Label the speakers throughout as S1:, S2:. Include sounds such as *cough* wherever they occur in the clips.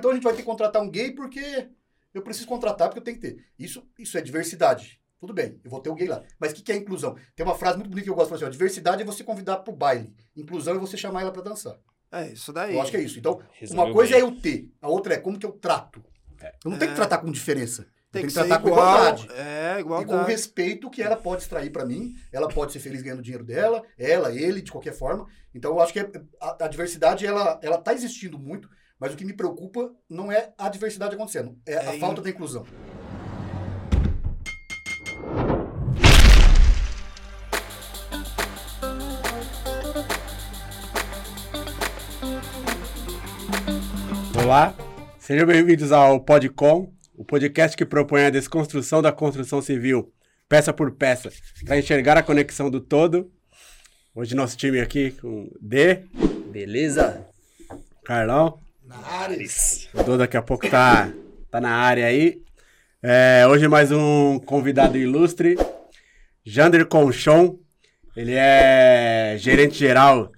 S1: então a gente vai ter que contratar um gay porque eu preciso contratar porque eu tenho que ter. Isso, isso é diversidade. Tudo bem, eu vou ter o gay lá. Mas o que, que é inclusão? Tem uma frase muito bonita que eu gosto de falar assim, ó, diversidade é você convidar pro baile. Inclusão é você chamar ela para dançar.
S2: É, isso daí.
S1: Eu acho que é isso. Então,
S3: Resolveu
S1: uma coisa
S3: bem.
S1: é eu ter, a outra é como que eu trato. Eu não tenho que
S2: É.
S1: tratar com diferença.
S2: Tem
S1: eu
S2: que
S1: que tratar com
S2: igual.
S1: igualdade.
S2: É,
S1: E com o
S2: igualdade.
S1: respeito que ela pode extrair para mim, ela pode ser feliz ganhando o dinheiro dela, ela, ele, de qualquer forma. Então eu acho que é- a, a diversidade ela ela tá existindo muito, mas o que me preocupa não é a diversidade acontecendo, é, a
S2: É in-
S1: falta da inclusão.
S4: Olá, sejam bem-vindos ao Podcom, o podcast que propõe a desconstrução da construção civil, peça por peça, para enxergar a conexão do todo. Hoje nosso time aqui com D,
S3: Beleza?
S4: Carlão,
S3: Ares.
S4: o Dô daqui a pouco tá, tá na área aí. É, hoje mais um convidado ilustre, Jander Conchon, ele é gerente geral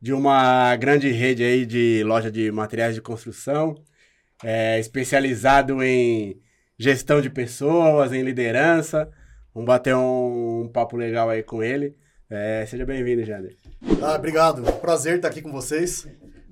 S4: de uma grande rede aí de loja de materiais de construção, é especializado em gestão de pessoas, em liderança. Vamos bater um, um papo legal aí com ele. É, seja bem-vindo, Jander.
S1: Ah, obrigado. Prazer estar aqui com vocês.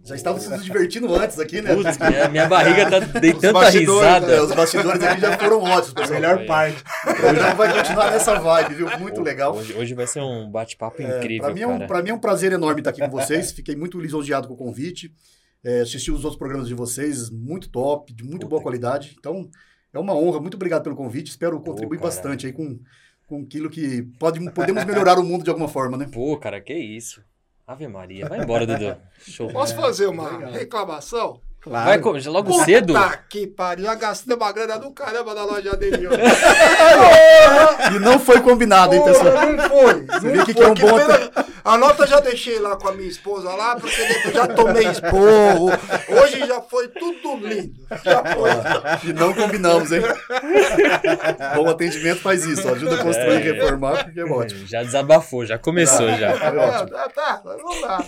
S1: Já estávamos se divertindo antes aqui, né?
S3: Putz, minha, minha barriga tá de
S1: Os
S3: tanta risada.
S1: né, os bastidores aqui já foram ótimos, pessoal.
S4: Melhor parte.
S1: Hoje vai continuar nessa vibe, viu? Muito legal.
S3: Hoje, hoje vai ser um bate-papo
S1: É,
S3: incrível,
S1: Para mim, é um, mim é um prazer enorme estar aqui com vocês. Fiquei muito lisonjeado com o convite. É, assisti os outros programas de vocês, muito top, de muito
S3: Puta
S1: boa
S3: que-
S1: qualidade. Então, é uma honra. Muito obrigado pelo convite. Espero contribuir
S3: cara.
S1: bastante aí com, com aquilo que pode, podemos melhorar o mundo de alguma forma, né?
S3: Pô, cara, que isso. Ave Maria. Vai embora, Dudu. Show.
S2: Posso fazer uma reclamação?
S4: Claro.
S3: Vai co- já logo
S2: Puta
S3: cedo?
S2: que pariu, já gastei uma grana do caramba na loja dele. *laughs* ó.
S1: E não foi combinado, hein, pessoal?
S2: Não foi.
S1: Você
S2: não
S1: vê que, que é um bom.
S2: pena- A nota eu já deixei lá com a minha esposa lá, porque depois já tomei esporro. Hoje já foi tudo lindo. Já foi.
S1: E não combinamos, hein? Bom atendimento faz isso, ajuda a construir e
S3: É.
S1: reformar, porque é ótimo.
S3: Já desabafou, já começou já.
S1: É ótimo.
S2: Tá, tá, vamos lá.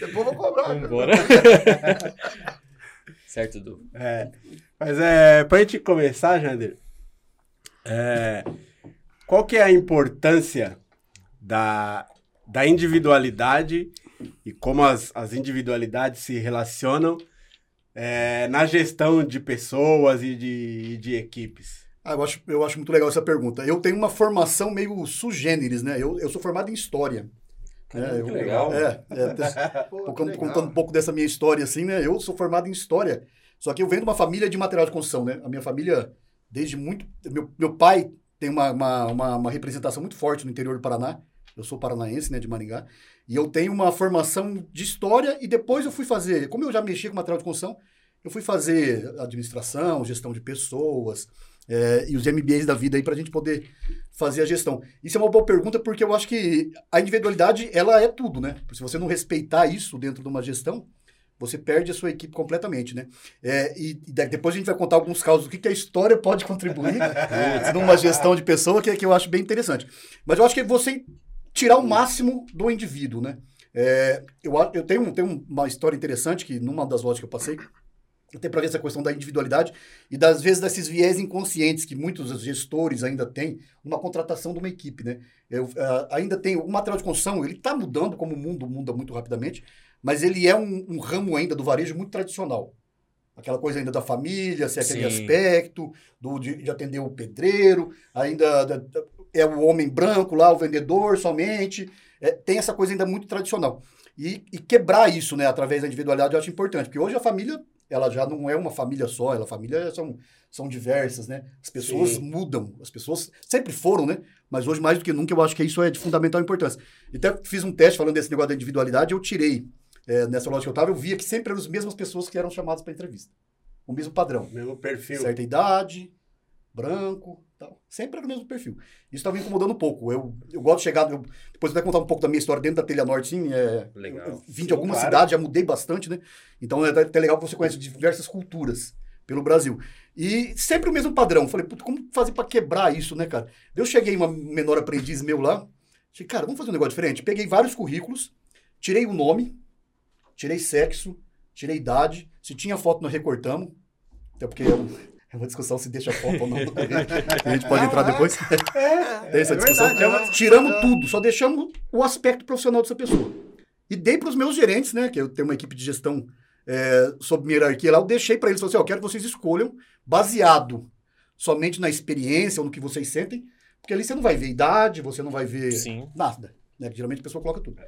S2: Depois eu vou cobrar.
S3: Vambora. *laughs* certo, Dudu.
S4: É, mas é, pra gente começar, Jander, é, qual que é a importância da, da individualidade e como as, as individualidades se relacionam é, na gestão de pessoas e de, e de equipes?
S1: Ah, eu, acho, eu acho muito legal essa pergunta. Eu tenho uma formação meio sugêneres, né? Eu, eu sou formado em História.
S3: Caramba,
S1: É,
S3: que
S1: eu-
S3: legal.
S1: É, é, *laughs*
S2: Pô, que
S1: contando,
S2: legal.
S1: contando um pouco dessa minha história, assim, né? Eu sou formado em História, só que eu venho de uma família de material de construção, né? A minha família, desde muito... Meu, meu pai tem uma, uma, uma, uma representação muito forte no interior do Paraná. Eu sou paranaense, né? De Maringá. E eu tenho uma formação de História e depois eu fui fazer... Como eu já mexia com material de construção, eu fui fazer administração, gestão de pessoas... é, e os MBAs da vida aí para a gente poder fazer a gestão. Isso é uma boa pergunta porque eu acho que a individualidade ela é tudo, né? Se você não respeitar isso dentro de uma gestão, você perde a sua equipe completamente, né? É, e, e depois a gente vai contar alguns casos do que, que a história pode contribuir *laughs* numa gestão de pessoa que, que eu acho bem interessante. Mas eu acho que é você tirar o máximo do indivíduo, né? É, eu, eu tenho, tenho uma história interessante que numa das lojas que eu passei, até para ver essa questão da individualidade e das vezes desses viés inconscientes que muitos gestores ainda têm numa contratação de uma equipe, né? Eu, ah, ainda tem o material de construção, ele está mudando como o mundo muda muito rapidamente, mas ele é um, um ramo ainda do varejo muito tradicional. Aquela coisa ainda da família, ser aquele
S3: Sim.
S1: aspecto do, de, de atender o pedreiro, ainda da- da- é o homem branco lá, o vendedor somente. É, tem essa coisa ainda muito tradicional. E, e quebrar isso, né, através da individualidade, eu acho importante, porque hoje a família, ela já não é uma família só, ela, a família são, são diversas, né? As pessoas
S4: Sim.
S1: mudam, as pessoas sempre foram, né? Mas hoje, mais do que nunca, eu acho que isso é de fundamental importância. Até fiz um teste falando desse negócio da individualidade, eu tirei, é, nessa loja que eu estava, eu via que sempre eram as mesmas pessoas que eram chamadas para entrevista. O mesmo padrão
S4: Mesmo perfil.
S1: certa idade, branco, tal. Sempre era o mesmo perfil. Isso estava me incomodando um pouco. Eu, eu gosto de chegar. eu- depois eu vou contar um pouco da minha história dentro da Telha Norte, sim. É,
S3: Legal.
S1: eu vim
S4: Sim,
S1: de algumas
S4: claro.
S1: cidades, já mudei bastante, né? Então é até legal que você conhece diversas culturas pelo Brasil. E sempre o mesmo padrão. Falei, puta, como fazer para quebrar isso, né, cara? Eu cheguei uma menor aprendiz meu lá. Falei, cara, vamos fazer um negócio diferente. Peguei vários currículos, tirei o nome, tirei sexo, tirei idade. Se tinha foto, nós recortamos. Até porque é, um- é uma discussão se deixa foto ou não. *laughs* A gente pode entrar depois. Tem essa
S2: é
S1: discussão.
S2: verdade, é uma-
S1: Tiramos tudo, só deixamos o aspecto profissional dessa pessoa. E dei para os meus gerentes, né? Que eu tenho uma equipe de gestão é, sob minha hierarquia lá, eu deixei para eles, falei assim, ó, eu quero que vocês escolham baseado somente na experiência ou no que vocês sentem, porque ali você não vai ver idade, você não vai ver
S3: Sim.
S1: nada, né? Geralmente a pessoa coloca tudo.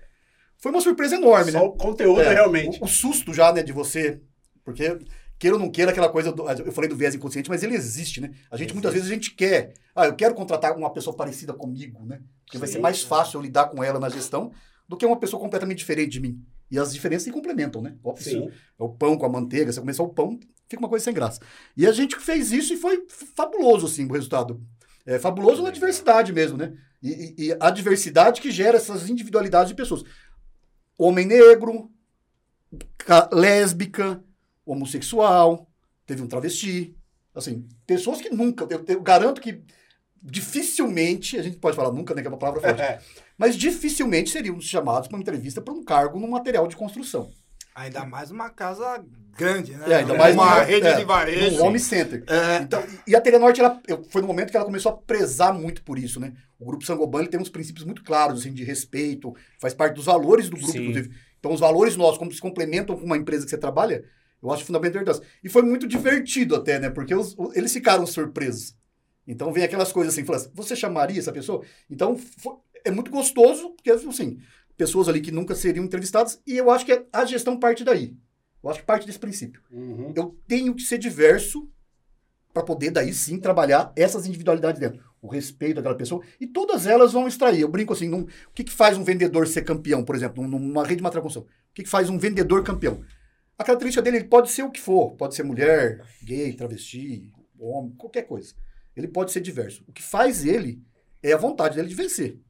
S1: Foi uma surpresa enorme, né?
S4: Só o conteúdo,
S1: É,
S4: realmente.
S1: O, o susto já, né, de você. Porque, queira ou não queira, aquela coisa. Do, eu falei do viés inconsciente, mas ele existe, né? A gente, muitas vezes, a gente quer. Ah, eu quero contratar uma pessoa parecida comigo, né? Porque vai
S4: Sim.
S1: ser mais fácil eu lidar com ela na gestão do que uma pessoa completamente diferente de mim. E as diferenças se complementam, né? Óbvio.
S4: Sim.
S1: É o pão com a manteiga, você começar o pão, fica uma coisa sem graça. E a gente fez isso e foi fabuloso, assim, o resultado. É fabuloso na diversidade mesmo, né? E, e- e a diversidade que gera essas individualidades de pessoas. Homem negro, ca- lésbica, homossexual, teve um travesti. Assim, pessoas que nunca, eu, eu garanto que dificilmente, a gente pode falar nunca, né, que é uma palavra forte, mas dificilmente seriam chamados para uma entrevista para um cargo no material de construção.
S2: Ainda mais uma casa grande, né?
S1: É, ainda mais
S2: uma
S1: numa-
S2: rede
S1: é,
S2: de varejo.
S1: Um home center.
S2: É,
S1: Então, e a Telenorte, ela, foi no momento que ela começou a prezar muito por isso, né? O Grupo Sangoban tem uns princípios muito claros, assim, de respeito, faz parte dos valores do grupo,
S3: Sim.
S1: inclusive. Então, os valores nossos, como se complementam com uma empresa que você trabalha, eu acho fundamental. importância. E foi muito divertido até, né? Porque os- o- eles ficaram surpresos. Então, vem aquelas coisas assim, falando assim, você chamaria essa pessoa? Então, fo- é muito gostoso, porque, assim, pessoas ali que nunca seriam entrevistadas, e eu acho que a gestão parte daí. Eu acho que parte desse princípio
S4: Uhum.
S1: eu tenho que ser diverso para poder daí sim trabalhar essas individualidades dentro. O respeito daquela pessoa. E todas elas vão extrair. Eu brinco assim, num- o que, que faz um vendedor ser campeão, por exemplo, num- numa rede de matraconção? O que, que faz um vendedor campeão? A característica dele ele pode ser o que for. Pode ser mulher, gay, travesti, homem, qualquer coisa. Ele pode ser diverso. O que faz ele é a vontade dele de vencer.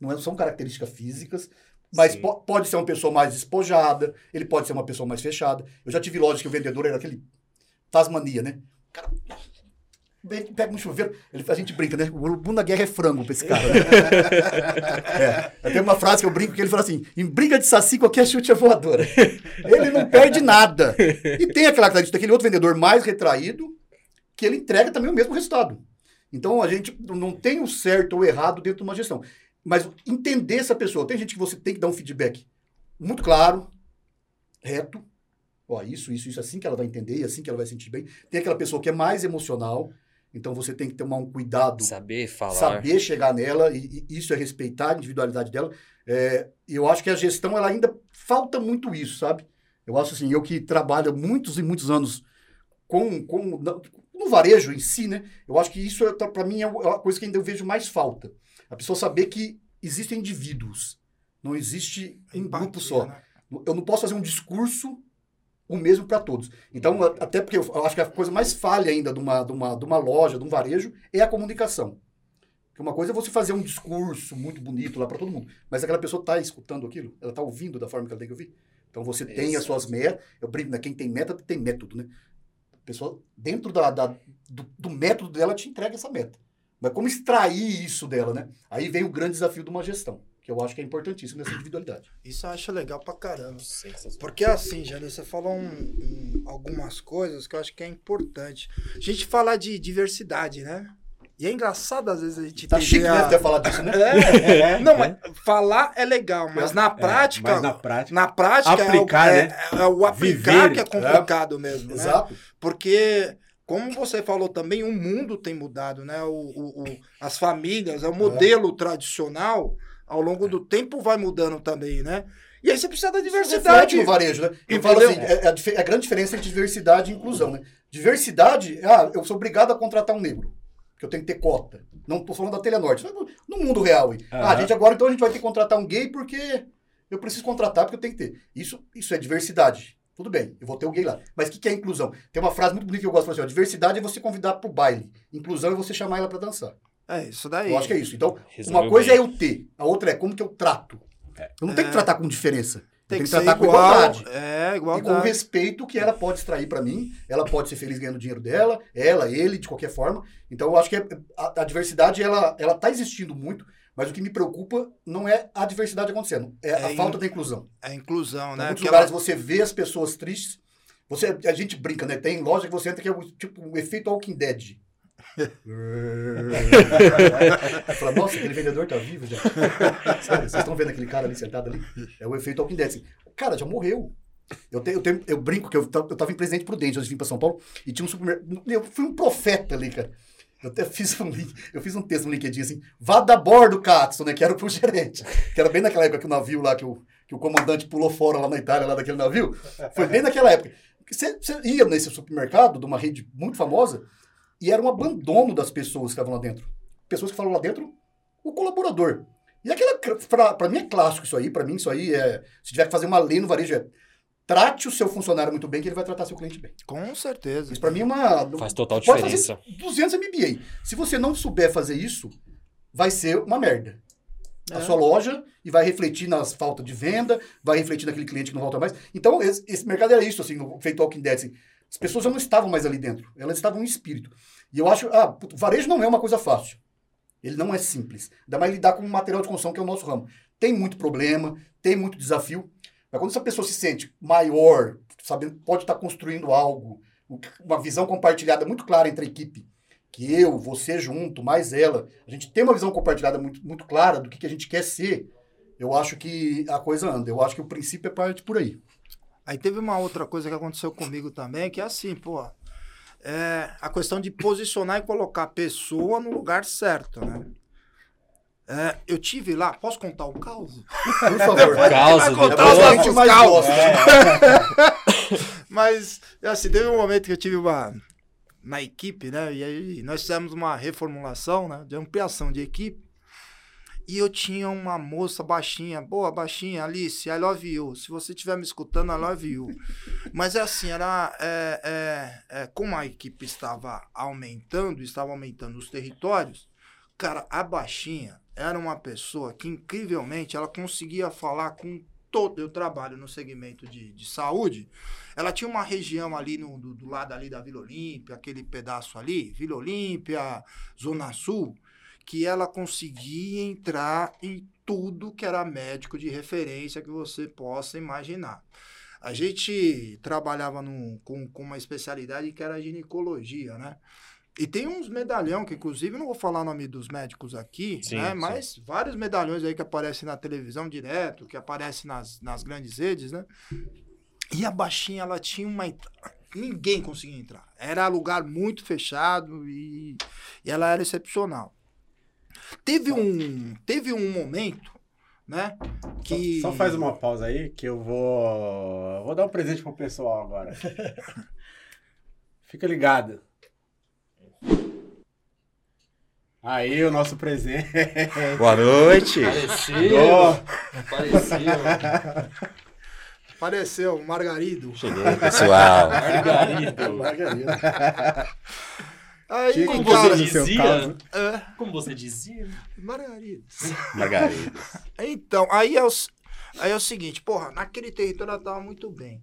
S1: Não é- são características físicas, mas po- pode ser uma pessoa mais despojada, ele pode ser uma pessoa mais fechada. Eu já tive lojas que o vendedor era aquele Tasmania, né? O cara pega um chuveiro, ele, a gente brinca, né? O Bunda Guerra é frango pra esse cara. Né? *laughs* é, tem uma frase que eu brinco que ele fala assim: em briga de saci, qualquer chute é voadora. Ele não perde nada. E tem aquela característica daquele outro vendedor mais retraído, que ele entrega também o mesmo resultado. Então a gente não tem o certo ou o errado dentro de uma gestão. Mas entender essa pessoa. Tem gente que você tem que dar um feedback muito claro, reto. Ó, isso, isso, isso, assim que ela vai entender e assim que ela vai sentir bem. Tem aquela pessoa que é mais emocional, então você tem que tomar um cuidado,
S3: Saber falar.
S1: saber chegar nela, e, e isso é respeitar a individualidade dela. É, e eu acho que a gestão, ela ainda falta muito isso, sabe? Eu acho assim, eu que trabalho muitos e muitos anos com, com no varejo em si, né? Eu acho que isso, para mim, é a coisa que ainda eu vejo mais falta. A pessoa saber que existem indivíduos, não existe um
S2: empatia,
S1: grupo só.
S2: né?
S1: Eu não posso fazer um discurso o mesmo para todos. Então, até porque eu acho que a coisa mais falha ainda de uma, de, uma, de uma loja, de um varejo, é a comunicação. Porque uma coisa é você fazer um discurso muito bonito lá para todo mundo, mas aquela pessoa está escutando aquilo, ela está ouvindo da forma que ela tem que ouvir. Então você tem as suas metas, eu brinco, né? Quem tem meta tem método, né? A pessoa, dentro da, da- do, do método dela, te entrega essa meta. Mas como extrair isso dela, né? Aí vem o grande desafio de uma gestão, que eu acho que é importantíssimo nessa individualidade.
S2: Isso eu acho legal pra caramba. Porque assim, Jânio, você falou um- um- algumas coisas que eu acho que é importante. A gente fala de diversidade, né? E é engraçado às vezes a gente
S1: Tá chique, né?
S2: a-
S1: Até falar disso, né?
S2: É, é. *laughs* Não, mas falar é legal, mas na
S4: É,
S2: prática,
S4: mas na prática.
S2: na prática
S4: Aplicar,
S2: é, o,
S4: né?
S2: é, é o aplicar
S4: Viver,
S2: que é complicado mesmo, né?
S1: Exato.
S2: Porque, como você falou também, o mundo tem mudado, né? O, o- o- as famílias, é o modelo tradicional, ao longo do tempo vai mudando também, né? E aí você precisa da diversidade.
S1: no varejo, né? Eu
S2: Entendeu?
S1: assim, é, é a, é a grande diferença entre diversidade e inclusão, né? Diversidade, ah, eu sou obrigado a contratar um negro, porque eu tenho que ter cota. Não estou falando da Telenorte, no, no mundo real. hein? Ah, a gente agora, então a gente vai ter que contratar um gay porque eu preciso contratar porque eu tenho que ter. Isso, isso é diversidade. Tudo bem, eu vou ter o gay lá. Mas o que, que é inclusão? Tem uma frase muito bonita que eu gosto, fala assim, ó, diversidade é você convidar para o baile. Inclusão é você chamar ela para dançar.
S2: É isso daí.
S1: Eu acho que é isso. Então,
S3: Resumiu
S1: uma coisa
S3: bem.
S1: é eu ter, a outra é como que eu trato. Eu não tenho que tratar com diferença.
S2: tem
S1: tenho
S2: que
S1: que
S2: ser
S1: tratar com
S2: igual.
S1: igualdade.
S2: É,
S1: E com o
S2: igualdade.
S1: respeito que ela pode extrair para mim, ela pode ser feliz ganhando dinheiro dela, ela, ele, de qualquer forma. Então eu acho que é- a, a diversidade ela ela tá existindo muito, Mas o que me preocupa não é a diversidade acontecendo, é, a
S2: É
S1: falta
S2: in-
S1: da inclusão.
S2: É a inclusão,
S1: Em
S2: né?
S1: muitos
S2: Aquela-
S1: lugares você vê as pessoas tristes. Você, a gente brinca, né? Tem loja que você entra que é o, tipo o efeito Walking Dead. *laughs* Fala, nossa, aquele vendedor tá vivo já. *laughs* Sabe, vocês estão vendo aquele cara ali sentado ali? É o efeito Walking Dead. assim. Cara já morreu. Eu, tenho, eu, tenho- eu brinco que eu, eu tava em Presidente Prudente de vir pra São Paulo e tinha um supermercado. Eu fui um profeta ali, cara. Eu até *laughs* fiz um link, eu fiz um texto no LinkedIn assim, vá da bordo, Katsu, né? Que era pro gerente. Que era bem naquela época que o navio lá, que o, que o comandante pulou fora lá na Itália, lá daquele navio. Foi bem naquela época. Você, você ia nesse supermercado de uma rede muito famosa e era um abandono das pessoas que estavam lá dentro. Pessoas que falam lá dentro, o colaborador. E aquela, pra, pra mim é clássico isso aí, pra mim isso aí é, se tiver que fazer uma lei no varejo é, trate o seu funcionário muito bem que ele vai tratar seu cliente bem.
S2: Com certeza.
S1: Isso pra mim é uma...
S3: Faz total
S1: Pode fazer
S3: diferença.
S1: 200 MBA. Se você não souber fazer isso, vai ser uma merda. A
S2: É.
S1: sua loja e vai refletir nas faltas de venda, vai refletir naquele cliente que não volta mais. Então, esse, esse mercado era isso, assim, no feito Walking Dead. Assim, as pessoas já não estavam mais ali dentro, elas estavam em espírito. E eu acho, ah, puto, varejo não é uma coisa fácil. Ele não é simples. Ainda mais lidar com o material de construção, que é o nosso ramo. Tem muito problema, tem muito desafio. Mas quando essa pessoa se sente maior, sabendo pode estar construindo algo, uma visão compartilhada muito clara entre a equipe, que eu, você junto, mais ela, a gente tem uma visão compartilhada muito, muito clara do que, que a gente quer ser, eu acho que a coisa anda. Eu acho que o princípio é parte por aí.
S2: Aí teve uma outra coisa que aconteceu comigo também, que é assim, pô. É a questão de posicionar e colocar a pessoa no lugar certo, né? É, eu tive lá, posso contar o caos?
S1: Por favor.
S3: Caos,
S2: contar
S1: É
S2: os nossos caos.
S1: gosta.
S2: Mas, assim, teve um momento que eu tive uma. Na equipe, né? E aí nós fizemos uma reformulação, né? De ampliação de equipe. E eu tinha uma moça baixinha, boa, baixinha, Alice, I love you. Se você estiver me escutando, I love you. Mas é assim, era. É, é, é, como a equipe estava aumentando, estava aumentando os territórios, cara, a baixinha era uma pessoa que, incrivelmente, ela conseguia falar com todo. Eu trabalho no segmento de, de saúde. Ela tinha uma região ali no, do, do lado ali da Vila Olímpia, aquele pedaço ali, Vila Olímpia, Zona Sul, que ela conseguia entrar em tudo que era médico de referência que você possa imaginar. A gente trabalhava num- com, com uma especialidade que era ginecologia, né? E tem uns medalhão que, inclusive, não vou falar o nome dos médicos aqui,
S3: Sim,
S2: né?
S3: sim.
S2: Mas vários medalhões aí que aparecem na televisão direto, que aparecem nas, nas grandes redes, né? E a baixinha, ela tinha uma. Ninguém conseguia entrar. Era lugar muito fechado e, e ela era excepcional. Teve um, teve um momento, né? Que.
S4: Só faz uma pausa aí que eu vou. Vou dar um presente pro pessoal agora. *laughs* Fica ligado. Aí o nosso presente.
S5: Boa noite.
S3: Apareceu.
S4: Ó,
S3: Apareceu.
S2: Apareceu, o Margarido.
S5: Cheguei, pessoal.
S3: Margarido.
S1: Margarida. *laughs*
S2: Aí,
S4: Chico,
S3: Como você dizia?
S4: caso.
S2: é,
S3: Como você dizia?
S2: Margarido.
S5: Margarida. *laughs*
S2: Então, aí é, o, aí é o seguinte, porra, naquele território ela tava muito bem.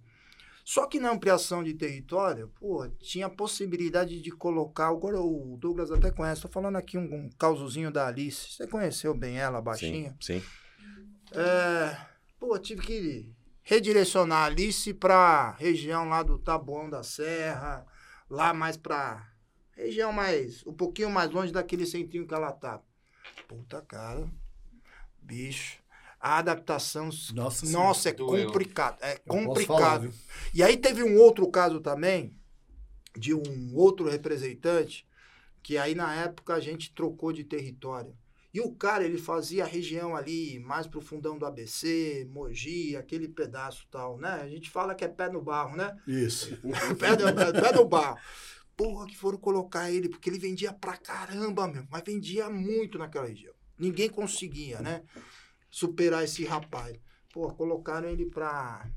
S2: Só que na ampliação de território, pô, tinha a possibilidade de colocar, agora o Douglas até conhece, tô falando aqui um, um causozinho da Alice, você conheceu bem ela, baixinha?
S5: Sim, sim.
S2: É, pô, tive que redirecionar a Alice pra região lá do Taboão da Serra, lá mais pra região mais, um pouquinho mais longe daquele centrinho que ela tá. Puta cara, bicho, a adaptação,
S1: Nossa
S2: nossa, é complicado, é
S1: Eu
S2: complicado.
S1: falar?
S2: E aí teve um outro caso também, de um outro representante, que aí na época a gente trocou de território. E o cara, ele fazia a região ali, mais pro fundão do ABC, Mogi, aquele pedaço tal, né? A gente fala que é pé no barro, né?
S1: Isso. *laughs*
S2: pé, no, pé no barro. Porra, que foram colocar ele, porque ele vendia pra caramba, meu. Mas vendia muito naquela região. Ninguém conseguia, né? Superar esse rapaz. Pô, colocaram ele pra,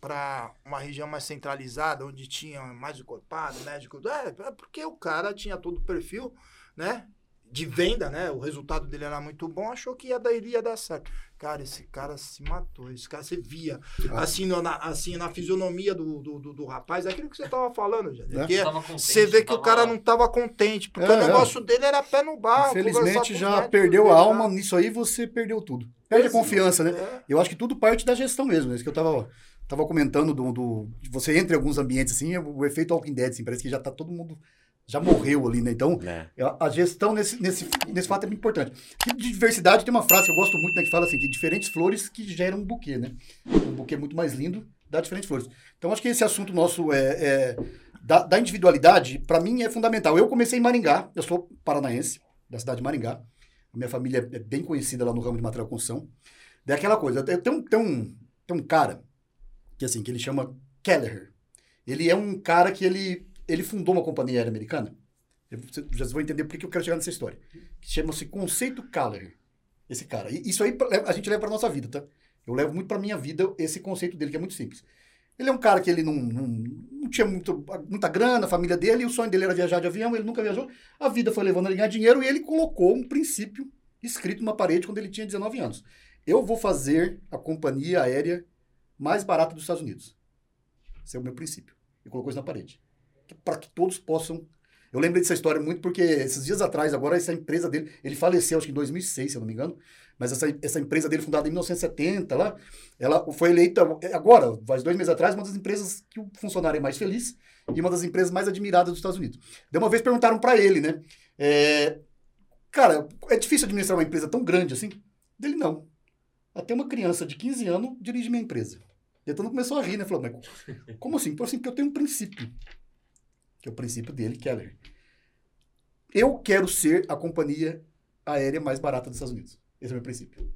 S2: pra uma região mais centralizada, onde tinha mais encorpado, médico. É, é porque o cara tinha todo o perfil, né? de venda, né? O resultado dele era muito bom, achou que ia dar, iria dar certo. Cara, esse cara se matou. Esse cara você via.
S1: Ah.
S2: Assim, na, assim, na fisionomia do, do, do, do rapaz, é aquilo que você tava falando, já.
S1: É.
S3: Contente,
S2: você vê que o
S3: tava-
S2: cara não tava contente, porque
S1: É,
S2: o
S1: é.
S2: negócio dele era pé no barro.
S1: Infelizmente já
S2: médicos
S1: perdeu a alma, nisso aí você perdeu tudo. Perde a confiança, né?
S2: É.
S1: Eu acho que tudo parte da gestão mesmo. né? Isso que eu tava, tava comentando do, do. Você entra em alguns ambientes assim, o efeito Walking Dead, assim, parece que já tá todo mundo. Já morreu ali, né? Então,
S5: né?
S1: a a gestão nesse, nesse, nesse fato é muito importante. E de diversidade tem uma frase que eu gosto muito, né? Que fala assim, que diferentes flores que geram um buquê, né? Um buquê muito mais lindo dá diferentes flores. Então, acho que esse assunto nosso é, é da, da individualidade, para mim, é fundamental. Eu comecei em Maringá, eu sou paranaense, da cidade de Maringá. A minha família é bem conhecida lá no ramo de material construção. Daí aquela coisa, tem, tem um, tem, um, tem um cara que assim, que ele chama Kelleher. Ele é um cara que ele, ele fundou uma companhia aérea americana. Vocês vão entender por que eu quero chegar nessa história. Chama-se Conceito Kelleher. Esse cara. E isso aí a gente leva para nossa vida, tá? Eu levo muito para minha vida esse conceito dele, que é muito simples. Ele é um cara que ele não, não, não tinha muito, muita grana, a família dele, e o sonho dele era viajar de avião, ele nunca viajou. A vida foi levando ele a ganhar dinheiro e ele colocou um princípio escrito numa parede quando ele tinha 19 anos. Eu vou fazer a companhia aérea mais barata dos Estados Unidos. Esse é o meu princípio. E colocou isso na parede. Para que todos possam. Eu lembrei dessa história muito porque esses dias atrás, agora, essa empresa dele, ele faleceu, acho que em 2006, se eu não me engano, mas essa, essa empresa dele, fundada em 1970, lá, ela foi eleita, agora, faz dois meses atrás, uma das empresas que o funcionário é mais feliz e uma das empresas mais admiradas dos Estados Unidos. De uma vez perguntaram para ele, né? é, cara, é difícil administrar uma empresa tão grande assim? Dele, não. Até uma criança de 15 anos dirige minha empresa. E então começou a rir, né? Falou, mas como assim? Falou assim, porque eu tenho um princípio. Que é o princípio dele, Keller. Eu quero ser a companhia aérea mais barata dos Estados Unidos. Esse é o meu princípio.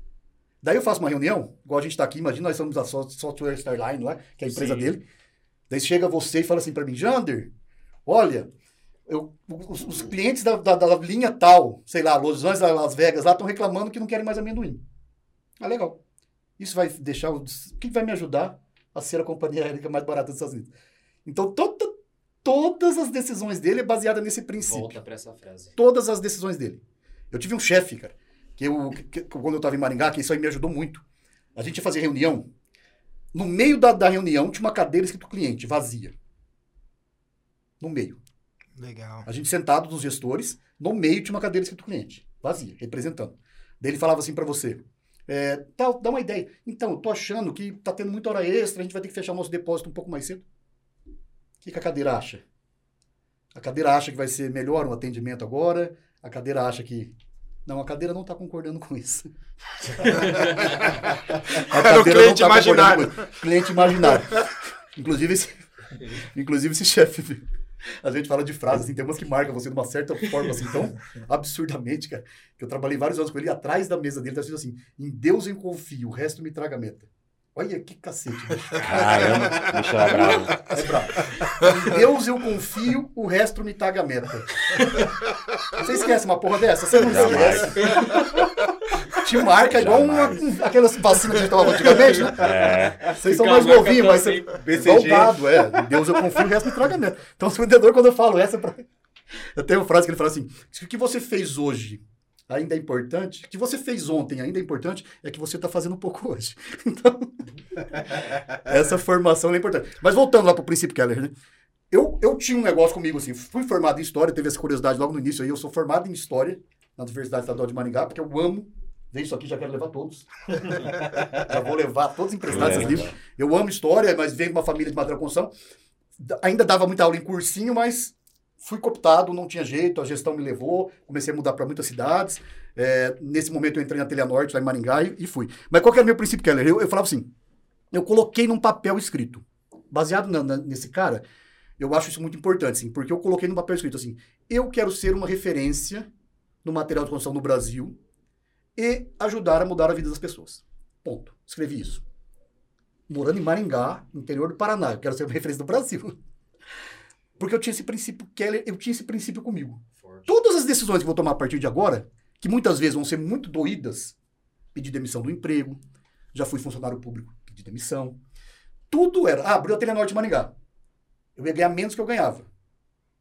S1: Daí eu faço uma reunião, igual a gente está aqui, imagina, nós somos a So- Software Starline lá, que é a empresa
S3: Sim.
S1: dele. Daí chega você e fala assim para mim, Jander, olha, eu- os, os clientes da, da- da linha tal, sei lá, Los Angeles, Las Vegas, lá estão reclamando que não querem mais amendoim. Ah, legal. Isso vai deixar. O o que vai me ajudar a ser a companhia aérea mais barata dos Estados Unidos? Então, toda, todas as decisões dele é baseada nesse princípio.
S3: Volta pra essa frase.
S1: Todas as decisões dele. Eu tive um chefe, cara, que, eu, que- que- quando eu estava em Maringá, que isso aí me ajudou muito. A gente ia fazer reunião. No meio da, da reunião tinha uma cadeira escrito cliente, vazia. No meio.
S2: Legal.
S1: A gente sentado dos gestores, no meio tinha uma cadeira escrito cliente, vazia, representando. Daí ele falava assim para você, é, tá, dá uma ideia. Então, eu tô achando que tá tendo muita hora extra, a gente vai ter que fechar o nosso depósito um pouco mais cedo. O que, que a cadeira acha? A cadeira acha que vai ser melhor o atendimento agora, a cadeira acha que... Não, a cadeira não está concordando com isso. *laughs* a
S2: Era o cliente
S1: tá
S2: imaginário.
S1: Cliente imaginário. Inclusive, esse, inclusive esse chefe... A gente fala de frases, assim, tem umas que marcam você de uma certa forma, assim, tão absurdamente, cara, que eu trabalhei vários anos com ele, atrás da mesa dele, tá escrito assim, em Deus eu confio, o resto me traga meta. Olha que cacete.
S5: Caramba, bicho era bravo.
S1: É brabo. Em Deus eu confio, o resto me traga meta. Você esquece uma porra dessa? Você não
S5: Jamais.
S1: esquece. Te marca igual uma, um- aquelas vacinas que a gente tomava antigamente, né?
S5: É,
S1: Vocês são mais
S3: a
S1: novinhos, mas você... Igual gado, é. Em Deus eu confio, o resto me traga meta. Então, o vendedor, quando eu falo essa, é pra... eu tenho uma frase que ele fala assim: o que você fez hoje ainda é importante, o que você fez ontem ainda é importante, é que você está fazendo um pouco *laughs* hoje. Então, *laughs* essa formação é importante. Mas voltando lá para o princípio Keller, né? Eu, eu tinha um negócio comigo, assim, fui formado em História, teve essa curiosidade logo no início aí, eu sou formado em História na Universidade Estadual de Maringá, porque eu amo, veio isso aqui, já quero levar todos. *laughs* já vou levar todos emprestados esses
S5: Leva.
S1: livros. Eu amo História, mas venho de uma família de. Da- Ainda dava muita aula em cursinho, mas fui cooptado, não tinha jeito, a gestão me levou, comecei a mudar para muitas cidades. É, nesse momento eu entrei na Telha Norte, lá em Maringá, e, e fui. Mas qual que era o meu princípio, Keller? Eu, eu falava assim, eu coloquei num papel escrito. Baseado na- na- nesse cara, eu acho isso muito importante, assim, porque eu coloquei num papel escrito assim, eu quero ser uma referência no material de construção no Brasil e ajudar a mudar a vida das pessoas. Ponto. Escrevi isso. Morando em Maringá, interior do Paraná, eu quero ser uma referência do Brasil. Porque eu tinha esse princípio, Keller, eu tinha esse princípio comigo.
S3: Forte.
S1: Todas as decisões que vou tomar a partir de agora, que muitas vezes vão ser muito doídas, pedir demissão do emprego, já fui funcionário público, pedi demissão. Tudo era, ah, abriu a Telenorte de Maringá. Eu ia ganhar menos que eu ganhava.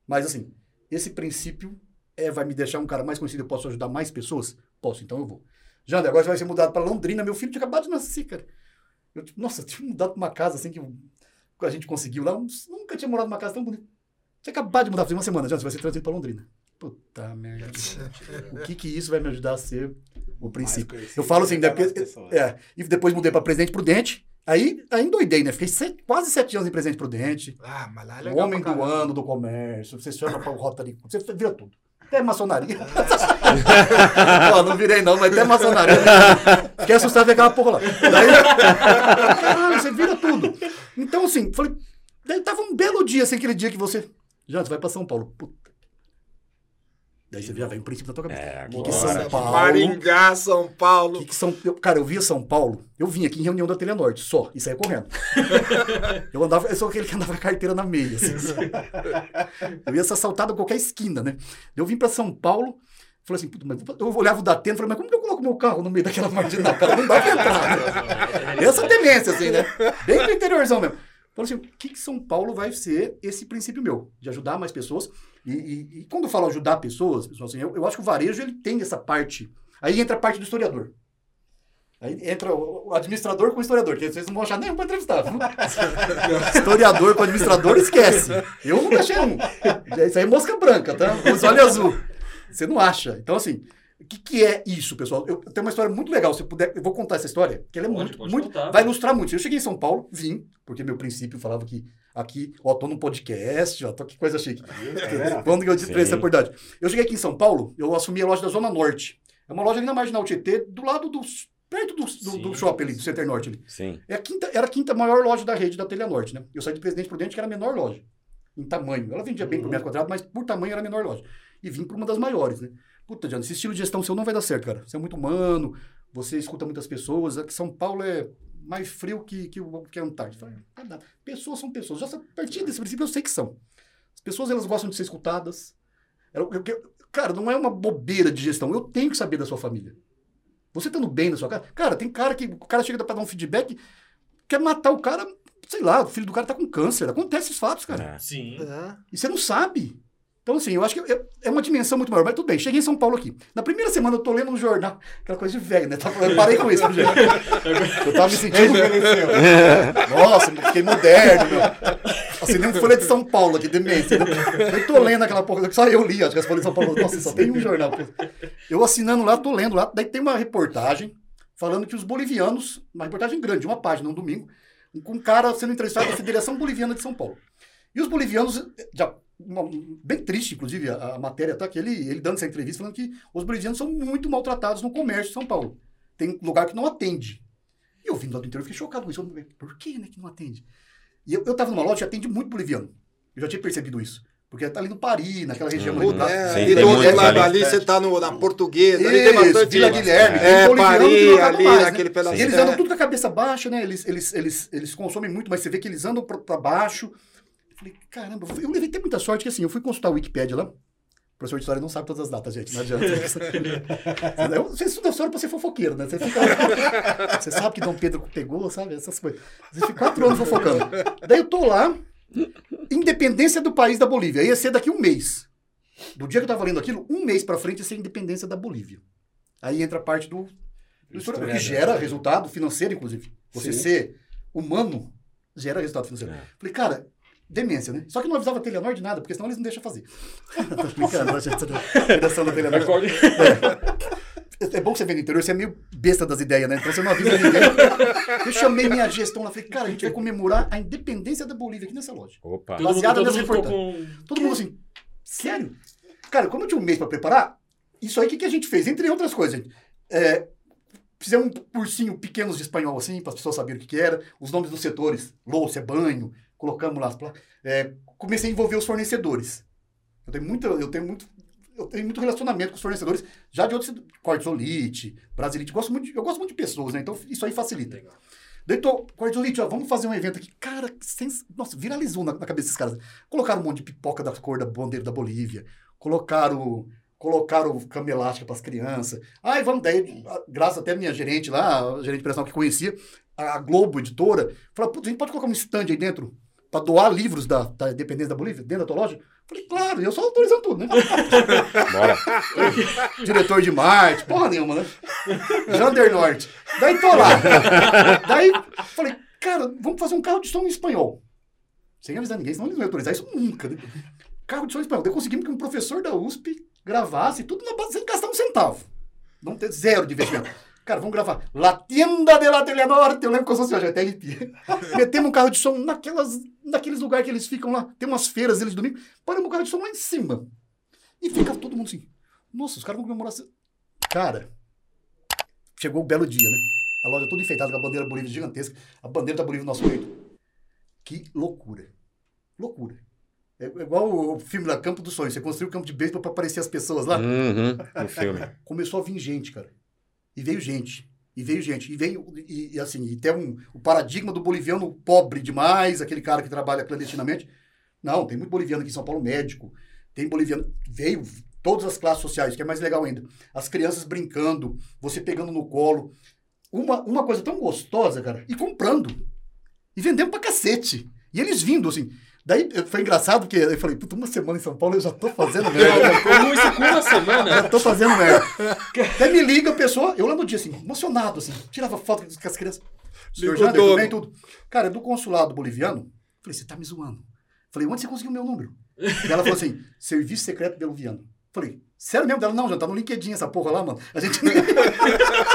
S1: Mas assim, esse princípio é, vai me deixar um cara mais conhecido, eu posso ajudar mais pessoas? Posso, então eu vou. Jander, agora você vai ser mudado para Londrina. Meu filho tinha acabado de nascer, cara. Eu, tipo, nossa, eu tinha mudado para uma casa assim que a gente conseguiu lá. Nunca tinha morado numa casa tão bonita. Tinha acabado de mudar, faz uma semana, Jander, você vai ser trazido para Londrina. Puta merda. *laughs* o que que isso vai me ajudar a ser o princípio? Eu falo assim, depois, é, e depois mudei para Presidente Prudente. Aí, aí endoidei, né? Fiquei sete, quase sete anos em Presidente Prudente.
S2: Ah, mas lá é
S1: o
S2: legal
S1: homem do ano do comércio. Você chama para o Rotary. Você vira tudo. Até maçonaria. *laughs* Pô, não virei não, mas até maçonaria. Fiquei assustado com aquela porra lá. Daí, caralho, você vira tudo. Então, assim, falei. Daí tava um belo dia, assim, aquele dia que você. Já, você vai pra São Paulo. Puta. Daí você já vem o princípio da tua cabeça.
S5: É,
S1: que, que
S5: agora.
S1: São Paulo.
S2: Maringá, São Paulo.
S1: Que que são, eu- cara, eu via São Paulo, eu vinha aqui em reunião da Telenorte, só, e saía correndo. *laughs* eu andava, eu sou aquele que andava com a carteira na meia, assim. eu ia ser assaltado a qualquer esquina, né? Eu vim pra São Paulo, falei assim, puta, mas eu olhava o Datena e falei, mas como que eu coloco meu carro no meio daquela marginal? Cara, não dá pra entrar. né? *laughs* Essa temência, assim, né? Bem do interiorzão mesmo. Falei assim, o que, que São Paulo vai ser esse princípio meu? De ajudar mais pessoas. E, e- e quando eu falo ajudar pessoas, pessoal, assim, eu, eu acho que o varejo ele tem essa parte. Aí entra a parte do historiador. Aí entra o administrador com o historiador, que vocês não vão achar nenhum para entrevistar. *laughs* historiador com administrador, esquece. Eu nunca achei um. Isso aí é mosca branca, tá? Os olhos azul. Você não acha. Então, assim, o que, que é isso, pessoal? Eu tenho uma história muito legal. Se eu puder, eu vou contar essa história, que ela é
S3: Pode,
S1: muito,
S3: pode
S1: muito
S3: contar.
S1: vai ilustrar muito. Eu cheguei em São Paulo, vim, porque meu princípio falava que aqui, ó, tô num podcast, ó, tô que coisa chique. *laughs* Quando que eu disse pra essa oportunidade? Eu cheguei aqui em São Paulo, eu assumi a loja da Zona Norte. É uma loja ali na Marginal Tietê, do lado do. perto do, do, do shopping ali, do Center Norte ali.
S5: Sim.
S1: É a quinta, era a quinta maior loja da rede da Telha Norte, né? Eu saí de Presidente Prudente, que era a menor loja, em tamanho. Ela vendia bem por metro quadrado, mas por tamanho era a menor loja. E vim para uma das maiores, né? Puta, Diana, esse estilo de gestão seu não vai dar certo, cara. Você é muito humano, você escuta muitas pessoas. Aqui São Paulo é mais frio que, que, o- que a Antártida. Falei, "Ah, nada. Pessoas são pessoas. Já a partir desse princípio eu sei que são. As pessoas, elas gostam de ser escutadas. Eu- eu- eu- cara, não é uma bobeira de gestão. Eu tenho que saber da sua família. Você estando bem na sua casa. Cara, tem cara que o cara chega pra dar um feedback, quer matar o cara, sei lá, o filho do cara tá com câncer. Acontece esses fatos, cara.
S5: É.
S3: Sim.
S2: É.
S1: E você não sabe. Então, assim, eu acho que é, é uma dimensão muito maior. Mas tudo bem, cheguei em São Paulo aqui. Na primeira semana eu tô lendo um jornal, aquela coisa de velho, né? Tava- Eu parei com isso, gente. Eu tava me sentindo. *laughs* Nossa, fiquei moderno, meu. Assinei um Folha de São Paulo aqui, demência. né? Eu tô lendo aquela porra, só eu li, acho que as Folhas de São Paulo. Nossa, só tem um jornal. Eu assinando lá, tô lendo lá. Daí tem uma reportagem falando que os bolivianos, uma reportagem grande, uma página, um domingo, com um cara sendo entrevistado da Federação Boliviana de São Paulo. E os bolivianos, já, uma- bem triste, inclusive, a, a matéria tá que ele, ele dando essa entrevista falando que os bolivianos são muito maltratados no comércio de São Paulo. Tem lugar que não atende. E eu vindo lá do interior, fiquei chocado com isso. Eu Por que, né, que não atende? E eu, eu tava numa loja que atende muito boliviano. Eu já tinha percebido isso. Porque tá ali no Paris, naquela região
S5: Hum.
S1: ali.
S2: É,
S5: Sim,
S2: e do outro lado
S5: ali.
S2: você tá no, na portuguesa. ali tem
S1: Isso,
S2: bastante.
S1: Vila Guilherme.
S2: É,
S1: boliviano que
S2: Paris, ali,
S1: mais, né?
S2: naquele pedaço.
S1: E eles
S2: é.
S1: andam tudo com a cabeça baixa, né? Eles, eles, eles, eles consomem muito, mas você vê que eles andam pra baixo. Falei, caramba, eu levei até muita sorte que assim, eu fui consultar o Wikipedia lá. O professor de história não sabe todas as datas, gente. Não adianta. Você estuda história pra ser fofoqueiro, né? Você, fica... *laughs* você sabe que Dom Pedro pegou, sabe? Essas coisas. Você fica quatro anos fofocando. Daí eu tô lá, independência do país da Bolívia. Ia ser daqui um mês. Do dia que eu tava lendo aquilo, um mês pra frente ia ser independência da Bolívia. Aí entra a parte do, do historiador, que gera resultado financeiro, inclusive. Você
S4: Sim.
S1: ser humano gera resultado financeiro.
S5: É.
S1: Falei, cara, demência, né? Só que não avisava a Telenor de nada, porque senão eles não deixam fazer. *laughs* Tô brincando, a gente *laughs* redação da Telenor.
S3: Acorde.
S1: É bom que você vem do interior, você é meio besta das ideias, né? Então você não avisa ninguém. Eu chamei minha gestão lá, falei, cara, a gente vai comemorar a independência da Bolívia aqui nessa loja.
S5: Opa.
S3: Todo mundo,
S1: Baseado
S3: todo
S1: nessa reportagem.
S3: com...
S1: Todo mundo assim, sério? Cara, como eu tinha um mês pra preparar, isso aí o que, que a gente fez? Entre outras coisas, gente, é, fizemos um cursinho pequenos de espanhol assim, para as pessoas saberem o que, que era, os nomes dos setores, louça, banho, colocamos lá as placas. É, comecei a envolver os fornecedores. Eu tenho muito, eu tenho muito, eu tenho muito relacionamento com os fornecedores, já de outros, Quartzolite, Brasilite, gosto muito, de- eu gosto muito de pessoas, né? Então isso aí facilita.
S3: Legal.
S1: Daí tô, Quartzolite, ó, vamos fazer um evento aqui. Cara, sens- nossa, viralizou na, na cabeça desses caras. Colocaram um monte de pipoca da cor da bandeira da Bolívia. Colocaram, colocaram cama elástica para as crianças. Ai, vamos, daí, graças até a minha gerente lá, a gerente personal que conhecia, a Globo Editora, falou, putz, a gente pode colocar um stand aí dentro pra doar livros da, da dependência da Bolívia dentro da tua loja? Falei, claro, eu só autorizando tudo, né? *laughs*
S3: Bora.
S1: Diretor de Marte, porra nenhuma, né? Jander Norte. Daí tô lá. Daí falei, cara, vamos fazer um carro de som em espanhol. Sem avisar ninguém, senão eles não iam autorizar isso nunca. Né? Carro de som em espanhol. Daí conseguimos que um professor da USP gravasse tudo na base sem gastar um centavo. Não ter zero de investimento. Cara, vamos gravar. La Tienda de la Telenorte. Eu lembro que eu sou assim, já até arrepia. *laughs* Metemos um carro de som naquelas, naqueles lugares que eles ficam lá. Tem umas feiras eles domingo. Paramos um carro de som lá em cima. E fica todo mundo assim. Nossa, os caras vão comemorar. assim. Cara, chegou o belo dia, né? A loja toda enfeitada com a bandeira Bolívia gigantesca. A bandeira da Bolívia no nosso peito. Que loucura. Loucura. É é igual o filme lá, Campo dos Sonhos. Você construiu o campo de beisebol pra aparecer as pessoas lá
S3: Uhum. No filme.
S1: começou a vir gente, cara. E veio gente. E veio gente. E veio, e, e assim, e tem um, o paradigma do boliviano pobre demais, aquele cara que trabalha clandestinamente. Não, tem muito boliviano aqui em São Paulo, médico. Tem boliviano. Veio todas as classes sociais, que é mais legal ainda. As crianças brincando, você pegando no colo. Uma, uma coisa tão gostosa, cara. E comprando. E vendendo pra cacete. E eles vindo, assim. Daí foi engraçado, porque eu falei, puta, uma semana em São Paulo eu já tô fazendo merda.
S5: Como isso com uma
S1: Já
S5: semana?
S1: tô fazendo merda. *laughs* Até me liga a pessoa, eu lá no dia assim, emocionado, assim, tirava foto com as crianças. Senhor Jander, tudo bem, tudo. Cara, é do consulado boliviano. Falei, você tá me zoando. Falei, onde você conseguiu o meu número? E ela falou assim, serviço secreto boliviano. Falei, sério mesmo? Dela, não, já tá no LinkedIn essa porra lá, mano. A gente nem, *laughs*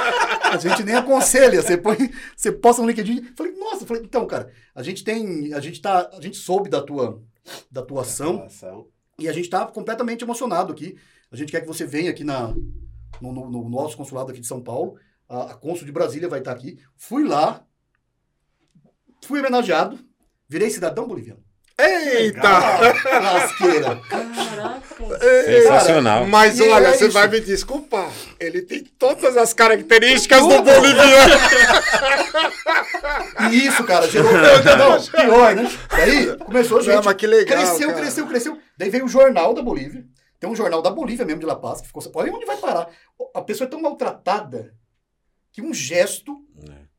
S1: a gente nem aconselha, você põe, você posta no LinkedIn. Falei, nossa, falei, então, cara, a gente tem, a gente tá, a gente soube da tua, da tua ação.
S4: Ação.
S1: E a gente está completamente emocionado aqui. A gente quer que você venha aqui na, no, no- no nosso consulado aqui de São Paulo. A, a cônsul de Brasília vai estar aqui. Fui lá, fui homenageado, virei cidadão boliviano.
S2: Eita!
S1: Lasqueira.
S5: Caraca. *laughs*
S3: Sensacional.
S2: Mas
S1: E
S2: olha,
S1: é
S2: você
S1: isso.
S2: vai me desculpar. Ele tem todas as características do boliviano. *laughs*
S1: E isso, cara, gerou. Não, pior, né? Daí começou a gente.
S2: Não, mas que legal,
S1: Cresceu,
S2: cara.
S1: cresceu, cresceu. Daí veio o Jornal da Bolívia. Tem um jornal da Bolívia mesmo, de La Paz, que ficou. Olha onde vai parar. A pessoa é tão maltratada que um gesto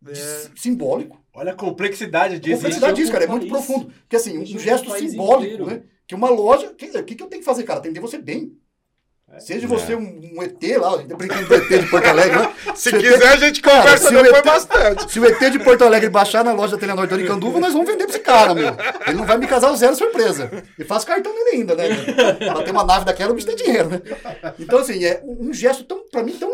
S2: É.
S1: simbólico.
S4: Olha a complexidade
S1: A
S4: disso.
S1: complexidade
S5: Isso
S1: disso, cara, é muito
S5: país.
S1: profundo. Porque assim, um gesto simbólico,
S5: inteiro.
S1: né? Que uma loja. O que, que, que eu tenho que fazer, cara? Atender você bem. Seja você
S3: É.
S1: um, um ET lá, a gente brincando do ET de Porto Alegre, né? *laughs*
S2: Se
S1: o ET
S2: quiser, a gente
S1: Cara,
S2: conversa
S1: se o
S2: depois
S1: ET
S2: bastante.
S1: Se o ET de Porto Alegre baixar na loja da Telenor de Aricanduva, nós vamos vender pra esse cara, meu. Ele não vai me casar o zero surpresa. E faz cartão nele ainda, né? Pra ter uma nave daquela, o bicho tem dinheiro, né? Então, assim, é um gesto tão, pra mim, tão,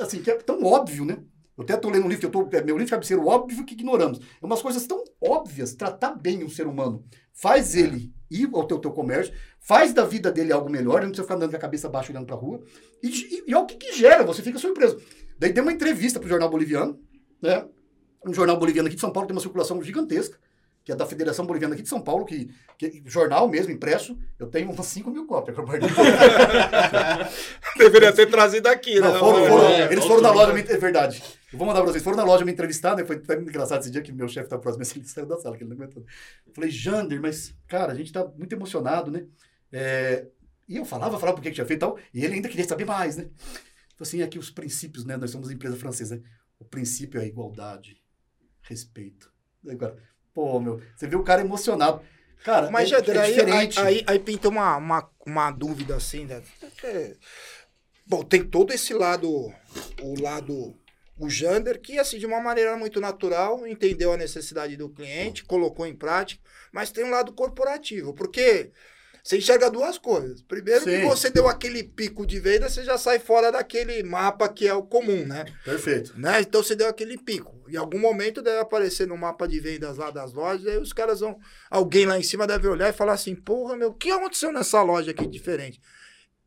S1: assim, que é tão óbvio, né? Eu até tô lendo um livro, que eu tô, é meu livro de cabeceira, o óbvio que ignoramos. É umas coisas tão óbvias, tratar bem um ser humano. Faz ele ir ao teu, teu comércio, faz da vida dele algo melhor, não precisa ficar andando com a cabeça baixa olhando pra rua. E, e, e é o que, que gera, você fica surpreso. Daí deu uma entrevista pro jornal boliviano, né? Um jornal boliviano aqui de São Paulo tem uma circulação gigantesca, que é da Federação Boliviana aqui de São Paulo, que, que jornal mesmo, impresso, eu tenho umas 5 mil cópias. *laughs*
S2: Deveria ter trazido aqui, né?
S1: Não, foram, foram-
S5: é,
S1: eles foram na loja, é verdade. Eu vou mandar pra vocês. Foram na loja me entrevistar, né? Foi, muito engraçado esse dia que meu chefe tá próximo, assim, *laughs* ele saiu da sala, que ele não aguentou. Eu falei, Jander, mas, cara, a gente tá muito emocionado, né? É, E eu falava, falava por que tinha feito e tal, e ele ainda queria saber mais, né? Então, assim, aqui os princípios, né? Nós somos uma empresa francesa, né? O princípio é a igualdade, respeito. Agora, pô, meu, você vê o cara emocionado. Cara,
S2: Mas,
S1: é,
S2: Jader,
S1: é
S2: aí,
S1: diferente.
S2: aí, aí, aí pinta uma, uma, uma dúvida assim, né? Porque, Bom, tem todo esse lado, o lado, o Jander, que assim, de uma maneira muito natural, entendeu a necessidade do cliente, colocou em prática, mas tem um lado corporativo, porque você enxerga duas coisas. Primeiro que
S1: Sim.
S2: você deu aquele pico de venda, você já sai fora daquele mapa que é o comum, né?
S1: Perfeito.
S2: né? Então você deu aquele pico. Em algum momento deve aparecer no mapa de vendas lá das lojas, aí os caras vão. Alguém lá em cima deve olhar e falar assim: porra, meu, o que aconteceu nessa loja aqui diferente?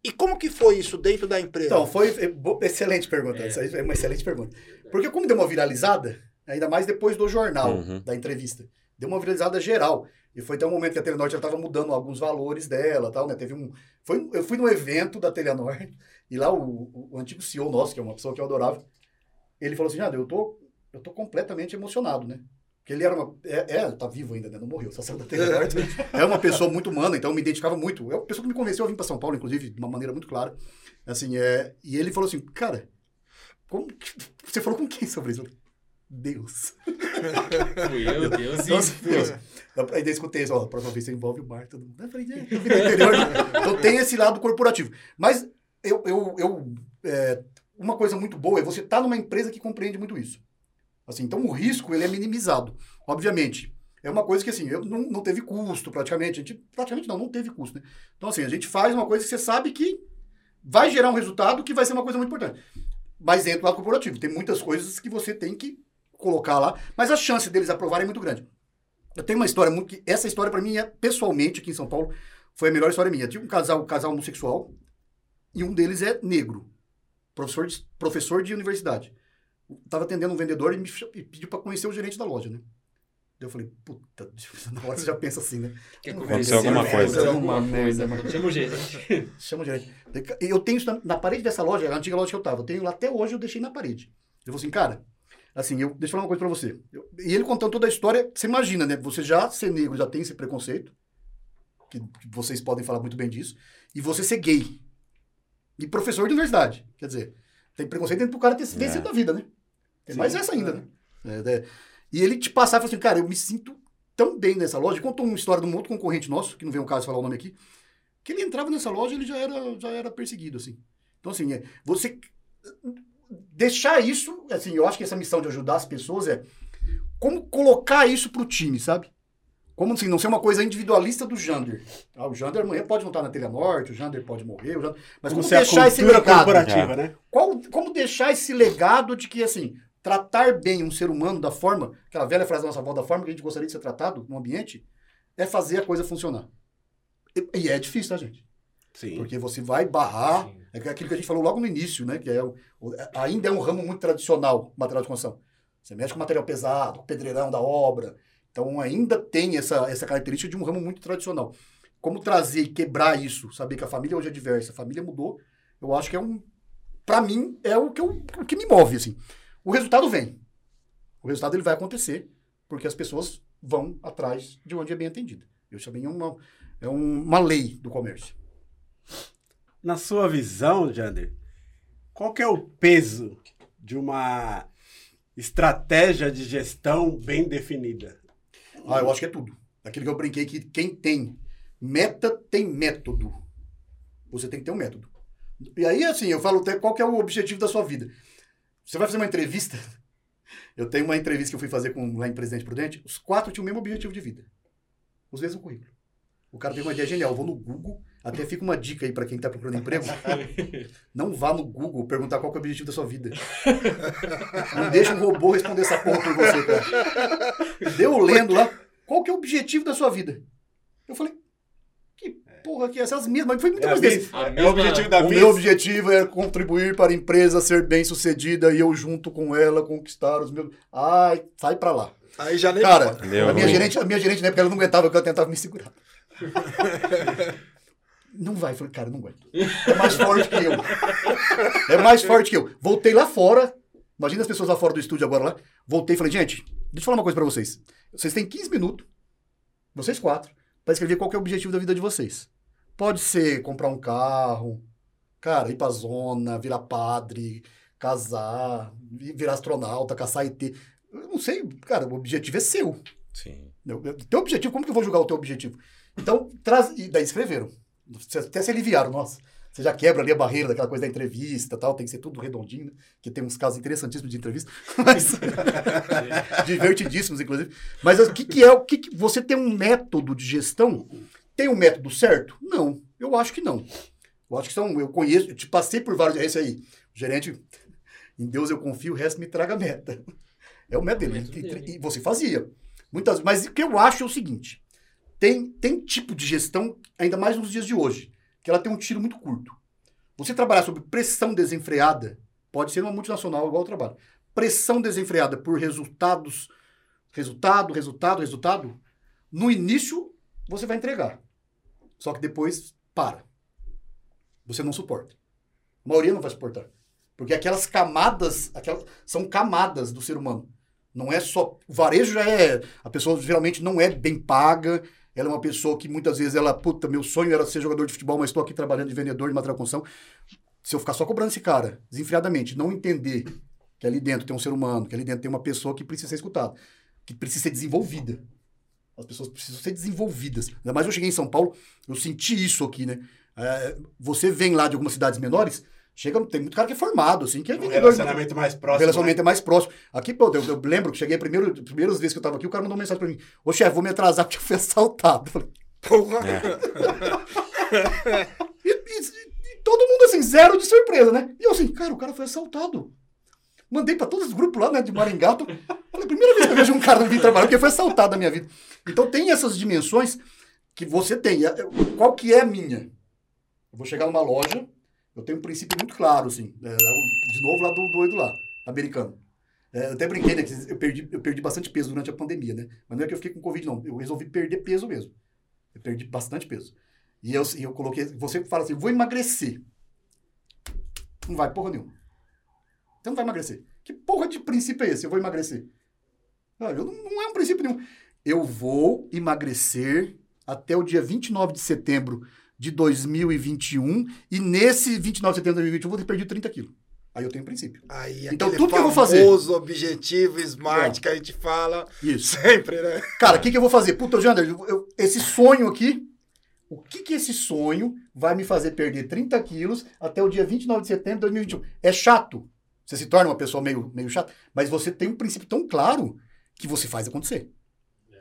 S2: E como que foi isso dentro da empresa?
S1: Então, foi é, excelente pergunta. Essa aí é uma excelente pergunta. Porque como deu uma viralizada, ainda mais depois do jornal,
S3: Uhum.
S1: da entrevista, deu uma viralizada geral. E foi até um momento que a Telenor já estava mudando alguns valores dela, tal, né? Teve um, foi, eu fui num evento da Telenor e lá o, o- o antigo CEO nosso, que é uma pessoa que eu adorava, ele falou assim, Jade, eu tô, eu tô completamente emocionado, né? Porque ele era uma. É, é, tá vivo ainda, né? Não morreu, só saiu da Telenor. *laughs* é uma pessoa muito humana, então eu me identificava muito. É uma pessoa que me convenceu a vir para São Paulo, inclusive, de uma maneira muito clara. Assim, é, e ele falou assim, cara, como que- você falou com quem sobre isso? Deus.
S3: Fui eu, Deus
S1: Então,
S3: e
S1: Deus. Eu ainda escutei isso, ó, a próxima vez você envolve o mar, todo mundo. Eu falei, é, eu do interior, né? Então tem esse lado corporativo. Mas eu, eu, eu é, uma coisa muito boa é você estar numa empresa que compreende muito isso. Assim, então o risco ele é minimizado. Obviamente, é uma coisa que assim, eu, não, não teve custo praticamente. A gente, praticamente não, não teve custo. Né? Então assim, a gente faz uma coisa que você sabe que vai gerar um resultado que vai ser uma coisa muito importante. Mas dentro do lado corporativo, tem muitas coisas que você tem que colocar lá, mas a chance deles aprovarem é muito grande. Eu tenho uma história muito que essa história para mim é pessoalmente aqui em São Paulo foi a melhor história minha. Tinha um casal, um casal homossexual e um deles é negro, professor de, professor de universidade. Tava atendendo um vendedor e me e pediu para conhecer o gerente da loja, né? Eu falei, puta, na hora você já pensa assim, né?
S3: Que
S5: Aconteceu alguma coisa.
S1: Uma merda, mano.
S3: Chama o jeito.
S1: Chama o gerente. *laughs* Eu tenho isso na, na parede dessa loja, a antiga loja que eu tava. Eu tenho lá até hoje, eu deixei na parede. Eu falei assim, cara, assim, eu, deixa eu falar uma coisa pra você. Eu- e ele contando toda a história, você imagina, né? Você já ser negro, já tem esse preconceito, que, que vocês podem falar muito bem disso, e você ser gay. E professor de universidade. Quer dizer, tem preconceito dentro do cara ter
S5: É.
S1: vencido da vida, né? Tem
S2: Sim,
S1: mais essa ainda,
S2: é.
S1: né? É, é. E ele te passar e falar assim, cara, eu me sinto tão bem nessa loja. Contou uma história de um outro concorrente nosso, que não vem o caso falar o nome aqui, que ele entrava nessa loja ele já era, já era perseguido, assim. Então, assim, é, você deixar isso, assim, eu acho que essa missão de ajudar as pessoas é como colocar isso pro time, sabe? Como assim, não ser uma coisa individualista do Jander. Ah, o Jander amanhã pode não estar na Telha Norte, o Jander pode morrer, o Jander... mas como,
S4: Como
S1: deixar esse legado?
S4: corporativa, né?
S1: Qual, como deixar esse legado de que, assim, tratar bem um ser humano da forma, aquela velha frase da nossa avó, da forma que a gente gostaria de ser tratado no ambiente, é fazer a coisa funcionar. E, e é difícil, tá, gente?
S4: Sim.
S1: Porque você vai barrar,
S3: Sim.
S1: é aquilo que a gente falou logo no início, né? Que é ainda é um ramo muito tradicional, material de construção. Você mexe com material pesado, com pedreirão da obra. Então ainda tem essa, essa característica de um ramo muito tradicional. Como trazer e quebrar isso, saber que a família hoje é diversa, a família mudou, eu acho que é um. Pra mim, é o que, eu, o que me move, assim. O resultado vem. O resultado ele vai acontecer, porque as pessoas vão atrás de onde é bem atendido. Isso também é uma, é um- uma lei do comércio.
S4: Na sua visão, Jander, qual que é o peso de uma estratégia de gestão bem definida?
S1: Ah, eu acho que é tudo. Aquilo que eu brinquei que quem tem meta tem método. Você tem que ter um método. E aí, assim, eu falo até qual que é o objetivo da sua vida. Você vai fazer uma entrevista. *laughs* Eu tenho uma entrevista que eu fui fazer com, lá em Presidente Prudente. Os quatro tinham o mesmo objetivo de vida. Os mesmos currículo. O cara teve uma ideia genial. Eu vou no Google. Até fica uma dica aí para quem tá procurando emprego. *laughs* Não vá no Google perguntar qual que é o objetivo da sua vida. Não deixa um robô responder essa porra por você, cara. Deu lendo lá. Qual que é o objetivo da sua vida? Eu falei, que porra que é essas mesmas? Mas foi muito
S4: É,
S1: desse.
S4: Vince,
S3: A
S4: é
S3: mesma-
S4: o objetivo da
S1: O
S4: Vince.
S1: meu objetivo é contribuir para a empresa ser bem sucedida e eu junto com ela conquistar os meus. Ai, sai pra lá.
S2: Aí já nem
S1: Cara, a minha, gerente, a minha gerente na época ela não aguentava, porque ela tentava me segurar. *laughs* Não vai, eu falei, cara, não aguento. É mais forte que eu. É mais forte que eu. Voltei lá fora. Imagina as pessoas lá fora do estúdio agora lá. Voltei e falei, gente, deixa eu falar uma coisa pra vocês. Vocês têm 15 minutos, vocês quatro, pra escrever qual é o objetivo da vida de vocês. Pode ser comprar um carro, cara, ir pra zona, virar padre, casar, vi- virar astronauta, caçar ET. Eu não sei, cara, o objetivo é seu.
S5: Sim.
S1: Meu, meu- Teu objetivo, como que eu vou julgar o teu objetivo? Então, traz. E daí escreveram. Vocês Até se aliviaram, nossa. Você já quebra ali a barreira daquela coisa da entrevista tal, tem que ser tudo redondinho, né? Que tem uns casos interessantíssimos de entrevista. *laughs* Mas. *laughs* divertidíssimos, inclusive. Mas o que, que é? O que, que você tem um método de gestão? Tem um método certo? Não. Eu acho que não. Eu acho que são. Eu conheço, eu te passei por vários. É esse aí. O gerente. Em Deus eu confio, o resto me traga meta. É o método dele.
S3: método
S1: E-. E, você fazia. Muitas, mas o que eu acho é o seguinte: tem, tem tipo de gestão, ainda mais nos dias de hoje, que ela tem um tiro muito curto. Você trabalhar sob pressão desenfreada, pode ser uma multinacional igual eu trabalho. Pressão desenfreada por resultados, resultado, resultado, resultado. No início, você vai entregar. Só que depois, para. Você não suporta. A maioria não vai suportar. Porque aquelas camadas, aquelas, são camadas do ser humano. Não é só. O varejo já é. A pessoa geralmente não é bem paga. Ela é uma pessoa que muitas vezes ela, puta, meu sonho era ser jogador de futebol, mas estou aqui trabalhando de vendedor de material construção. Se eu ficar só cobrando esse cara, desenfreadamente, não entender que ali dentro tem um ser humano, que ali dentro tem uma pessoa que precisa ser escutada, que precisa ser desenvolvida. As pessoas precisam ser desenvolvidas. Ainda mais eu cheguei em São Paulo, eu senti isso aqui, né? É, você vem lá de algumas cidades menores, chega, tem muito cara que é formado, assim, que é
S4: Um
S1: vendedor.
S4: relacionamento mais próximo.
S1: relacionamento é mais próximo. Aqui, pô, eu, eu lembro que cheguei primeiro, primeiras vezes que eu tava aqui, o cara mandou uma mensagem pra mim: Ô chefe, vou me atrasar porque eu fui assaltado. Eu falei,
S2: Porra. *laughs*
S1: e, e- e todo mundo assim, zero de surpresa, né? E eu assim, cara, o cara foi assaltado. Mandei pra todos os grupos lá, né, de Maringá. Tô... Falei, primeira vez que eu vejo um cara não vir trabalhar, porque foi assaltado na minha vida. Então tem essas dimensões que você tem. É, Qual que é a minha? Eu vou chegar numa loja, eu tenho um princípio muito claro, assim. é, de novo lá do doido lá, americano. É, eu até brinquei, né, eu perdi, eu perdi bastante peso durante a pandemia, né? Mas não é que eu fiquei com Covid, não. Eu resolvi perder peso mesmo. Eu perdi bastante peso. E eu, eu coloquei, você fala assim, vou emagrecer. Não vai porra nenhuma. Você não vai emagrecer. Que porra de princípio é esse? Eu vou emagrecer. Ah, eu não, não é um princípio nenhum. Eu vou emagrecer até o dia 29 de setembro de 2021 e nesse 29 de setembro de 2021 eu vou ter perdido 30 quilos. Aí eu tenho um princípio.
S2: Aí,
S1: Então, tudo que eu vou fazer-
S2: famoso objetivo smart
S1: É.
S2: que a gente fala
S1: Isso.
S2: sempre, né?
S1: Cara, o que, que eu vou fazer? Puta, Jander, eu- eu- esse sonho aqui, o que que esse sonho vai me fazer perder 30 quilos até o dia 29 de setembro de 2021? É chato. Você se torna uma pessoa meio, meio chata, mas você tem um princípio tão claro que você faz acontecer.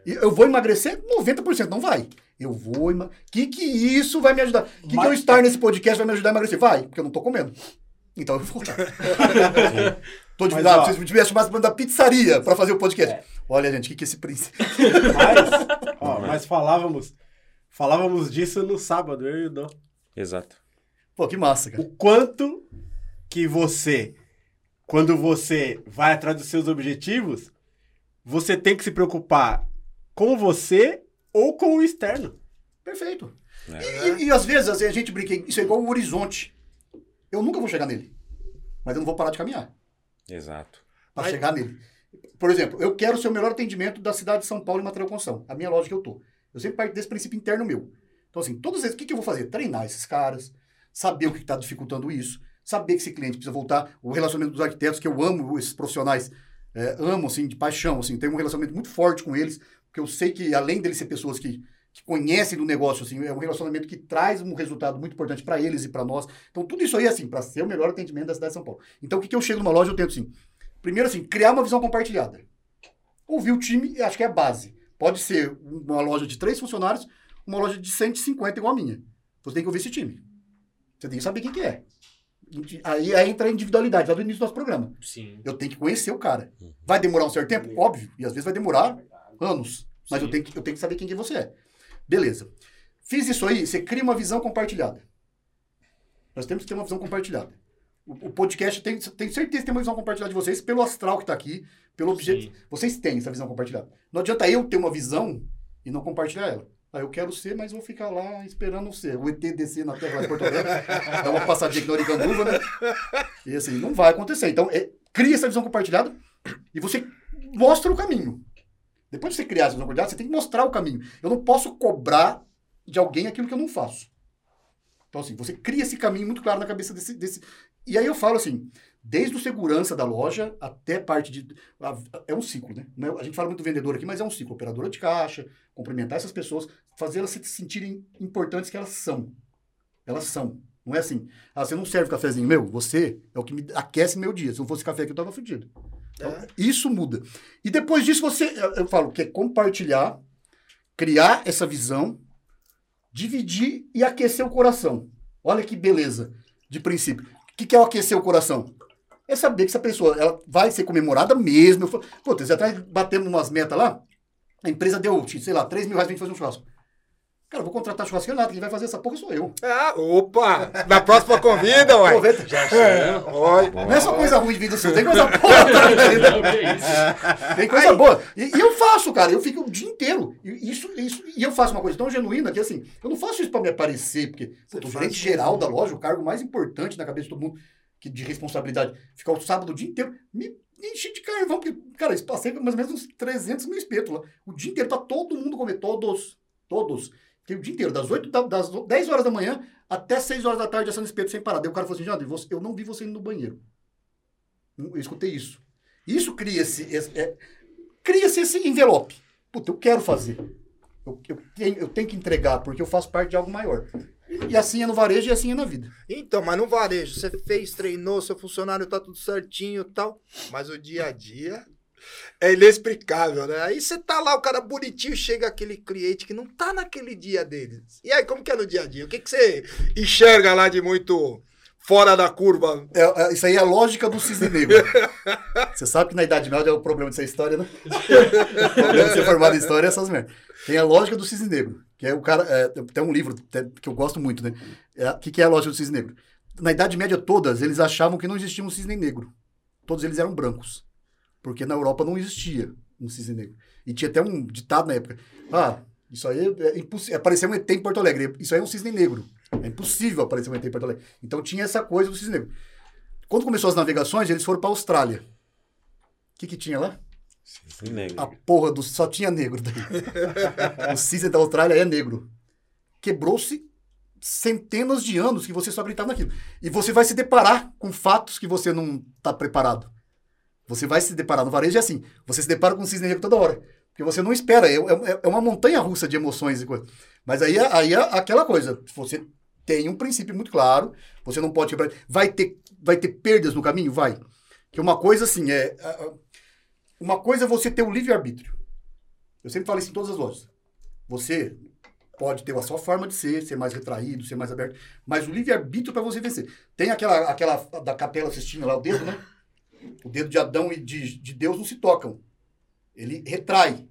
S1: Eu vou emagrecer? 90% não vai. Eu vou emagrecer. O que que isso vai me ajudar? O que, que eu
S4: Mas-
S1: estar nesse podcast vai me ajudar a emagrecer? Vai, porque eu não tô comendo. Então eu vou. *laughs* tô de
S4: Mas,
S1: ah,
S4: ó-
S1: vocês me tivessem chamado da pizzaria para fazer o podcast. Olha, gente, o que, que é esse princípio?
S4: Mas, ó, mas falávamos, falávamos disso no sábado, eu e o Dom.
S3: Exato.
S1: Pô, que massa, cara.
S4: O quanto que você, quando você vai atrás dos seus objetivos, você tem que se preocupar com você ou com o externo.
S1: Perfeito.
S3: É.
S1: E, e- e às vezes assim, a gente brinca, isso é igual o horizonte. Eu nunca vou chegar nele. Mas eu não vou parar de caminhar
S3: Exato.
S1: para
S2: Mas-
S1: chegar nele. Por exemplo, eu quero ser o melhor atendimento da cidade de São Paulo em material construção. A minha loja que eu tô. Eu sempre parto desse princípio interno meu. Então, assim, todas as vezes, o que, que eu vou fazer? Treinar esses caras, saber o que está dificultando isso, saber que esse cliente precisa voltar, o relacionamento dos arquitetos, que eu amo esses profissionais, é, amo, assim, de paixão, assim, tenho um relacionamento muito forte com eles, porque eu sei que, além deles ser pessoas que, que conhecem do negócio, assim, é um relacionamento que traz um resultado muito importante para eles e para nós. Então, tudo isso aí, assim, para ser o melhor atendimento da cidade de São Paulo. Então, o que, que eu chego numa loja, eu tento, assim, primeiro, assim, criar uma visão compartilhada. Ouvir o time, acho que é a base. Pode ser uma loja de três funcionários, uma loja de 150 igual a minha. Você tem que ouvir esse time. Você tem que saber quem que é. Aí, aí entra a individualidade, lá do início do nosso programa.
S3: Sim.
S1: Eu tenho que conhecer o cara. Vai demorar um certo tempo? Óbvio. E às vezes vai demorar anos. Mas eu tenho, que, eu tenho que saber quem que você é. Beleza. Fiz isso aí, você cria uma visão compartilhada. Nós temos que ter uma visão compartilhada. O, o podcast tem, tem certeza que tem uma visão compartilhada de vocês pelo astral que está aqui, pelo objetivo.
S3: Sim.
S1: Vocês têm essa visão compartilhada. Não adianta eu ter uma visão e não compartilhar ela. Ah, eu quero ser, mas vou ficar lá esperando ser. O ET descer na Terra lá de Porto Alegre, *laughs* dar uma passadinha aqui na Oricanduva, né? E assim, não vai acontecer. Então, é, cria essa visão compartilhada e você mostra o caminho. Depois de você criar essa compartilhada, você tem que mostrar o caminho. Eu não posso cobrar de alguém aquilo que eu não faço. Então, assim, você cria esse caminho muito claro na cabeça desse. desse... E aí eu falo assim, desde o segurança da loja até parte de. É um ciclo, né? É- A gente fala muito vendedor aqui, mas é um ciclo. Operadora de caixa, cumprimentar essas pessoas, fazer elas se sentirem importantes que elas são. Elas são. Não é assim, ah, você não serve cafezinho meu? Você é o que me aquece meu dia. Se não fosse café aqui, eu tava fudido. Então,
S2: É.
S1: Isso muda. E depois disso, você, eu- falo que é compartilhar, criar essa visão, dividir e aquecer o coração. Olha que beleza de princípio. O que, que é o aquecer o coração? É saber que essa pessoa ela vai ser comemorada mesmo. Eu falo, Pô, atrás batemos umas metas lá, a empresa deu, sei lá, 3 mil reais pra gente fazer um churrasco. Cara, vou contratar churrasqueiro nada, quem vai fazer essa porra sou eu.
S2: Ah, opa! Na próxima convida, ué.
S1: Aproveita.
S2: É, oi.
S1: Não é só coisa ruim de vida sua, tem coisa boa também.
S3: isso.
S1: Tem coisa boa. E, e eu faço, cara. Eu fico o dia inteiro. E, isso, isso, e eu faço uma coisa tão genuína que, assim, eu não faço isso pra me aparecer, porque o gerente geral da loja, o cargo mais importante na cabeça de todo mundo, que, de responsabilidade, ficar o sábado o dia inteiro, me, enche de carvão, porque, cara, eu passei mais ou menos uns 300 mil espetos lá. O dia inteiro, pra todo mundo comer. Todos. Todos. Fiquei o dia inteiro, das, 8, da- das 10 horas da manhã até 6 horas da tarde assando espeto sem parar. Daí o cara falou assim, Jandro, eu não vi você indo no banheiro. Eu escutei isso. Isso cria-se é, cria-se esse envelope. Puta, eu quero fazer. Eu, eu, tenho, eu tenho que entregar, porque eu faço parte de algo maior. E assim é no varejo e assim é na vida.
S2: Então, mas no varejo, você fez, treinou, seu funcionário tá tudo certinho e tal, mas o dia a dia é inexplicável, né? Aí você tá lá, o cara bonitinho, chega aquele cliente que não tá naquele dia deles. E aí, como que é no dia a dia? O que, que você enxerga lá de muito fora da curva?
S1: É, é, isso aí é a lógica do cisne negro. *laughs* Você sabe que na Idade Média é o problema dessa história, né? o problema de ser formado em história é essas merdas. Tem a lógica do cisne negro, que é o cara. É, tem um livro que eu gosto muito, né? O é, que, que é a lógica do cisne negro? Na Idade Média todas, eles achavam que não existia um cisne negro. Todos eles eram brancos. Porque na Europa não existia um cisne negro. E tinha até um ditado na época. Ah, isso aí é impossível. Apareceu um ET em Porto Alegre. Isso aí é um cisne negro. É impossível aparecer um ET em Porto Alegre. Então tinha essa coisa do cisne negro. Quando começou as navegações, eles foram para a Austrália. O que, que tinha lá?
S3: Cisne negro.
S1: A porra do. Só tinha negro daí. *laughs* o cisne da Austrália é negro. Quebrou-se centenas de anos que você só acreditava naquilo. E você vai se deparar com fatos que você não está preparado. Você vai se deparar no varejo é assim. Você se depara com um cisne negro toda hora. Porque você não espera. É, é, é uma montanha russa de emoções e coisas. Mas aí, aí é aquela coisa. Você tem um princípio muito claro. Você não pode quebrar. Vai ter, vai ter perdas no caminho? Vai. Que uma coisa assim é. Uma coisa é você ter o livre-arbítrio. Eu sempre falo isso em todas as lojas. Você pode ter a sua forma de ser, ser mais retraído, ser mais aberto, mas o livre-arbítrio para você vencer. Tem aquela, aquela da capela assistindo lá, o dedo, né? O dedo de Adão e de, de Deus não se tocam. Ele retrai.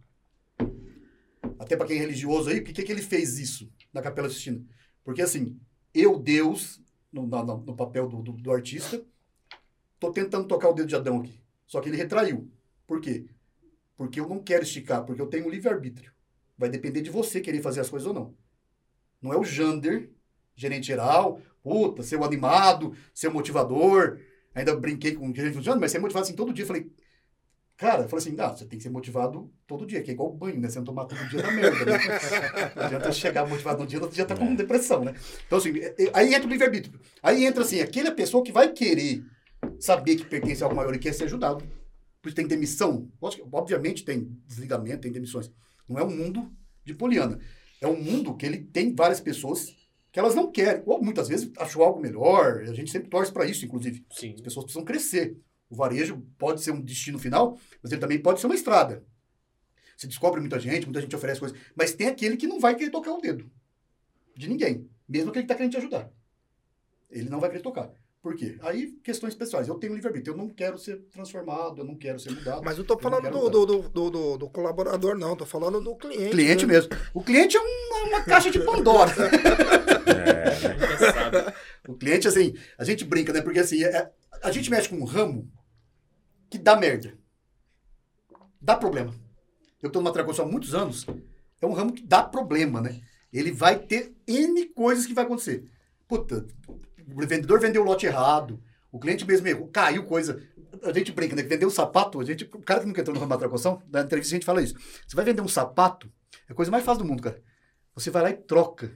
S1: Até para quem é religioso aí, por que, que ele fez isso na Capela Sistina? Porque assim, eu, Deus, no, no, no papel do, do, do, artista, tô tentando tocar o dedo de Adão aqui. Só que ele retraiu. Por quê? Porque eu não quero esticar, porque eu tenho um livre-arbítrio. Vai depender de você querer fazer as coisas ou não. Não é o Jander, gerente geral, puta, seu animado, seu motivador, Ainda brinquei com o gerente funcionando, mas você é motivado assim todo dia. Falei, cara, falei assim, não, você tem que ser motivado todo dia, que é igual banho, né? Você não tomar todo dia da merda, né? Não *laughs* adianta chegar motivado no dia, outro dia tá com depressão, né? Então, assim, é, é, aí entra o livre-arbítrio. Aí entra, assim, aquela pessoa que vai querer saber que pertence a algo maior e quer ser ajudado. Por isso tem demissão. Obviamente tem desligamento, tem demissões. Não é um mundo de poliana. É um mundo que ele tem várias pessoas que elas não querem, ou muitas vezes achou algo melhor, a gente sempre torce para isso, inclusive.
S3: Sim.
S1: As pessoas precisam crescer. O varejo pode ser um destino final, mas ele também pode ser uma estrada. Você descobre muita gente, muita gente oferece coisas, mas tem aquele que não vai querer tocar o dedo de ninguém, mesmo aquele que está querendo te ajudar. Ele não vai querer tocar. Por quê? Aí, questões pessoais. Eu tenho livre-arbítrio. Eu não quero ser transformado, eu não quero ser mudado.
S2: Mas não estou falando do, do, do, do, do, colaborador, não. Estou falando do cliente.
S1: Cliente né? mesmo. O cliente é uma, uma caixa de Pandora. *laughs* é, o cliente, assim, a gente brinca, né? Porque, assim, é, a gente mexe com um ramo que dá merda. Dá problema. Eu estou numa Tracoção há muitos anos. É um ramo que dá problema, né? Ele vai ter N coisas que vai acontecer. Puta, o vendedor vendeu o lote errado, o cliente mesmo errou, caiu coisa. A gente brinca, né? Vendeu um sapato, a gente, o cara que nunca entrou no ramo da tracoção, na entrevista a gente fala isso. Você vai vender um sapato, é a coisa mais fácil do mundo, cara. Você vai lá e troca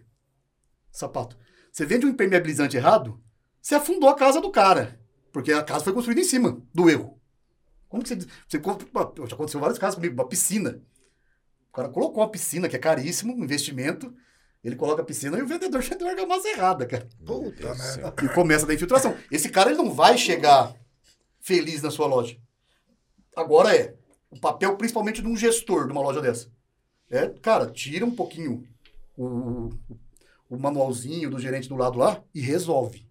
S1: sapato. Você vende um impermeabilizante errado, você afundou a casa do cara. Porque a casa foi construída em cima do erro. Como que você. você já aconteceu vários casos comigo, uma piscina. O cara colocou uma piscina, que é caríssimo, um investimento. Ele coloca a piscina e o vendedor *laughs* vendeu a argamassa errada, cara.
S2: Puta merda.
S1: E começa da infiltração. Esse cara ele não vai chegar feliz na sua loja. Agora é o papel principalmente de um gestor de uma loja dessa. É, cara, tira um pouquinho o, o manualzinho do gerente do lado lá e resolve.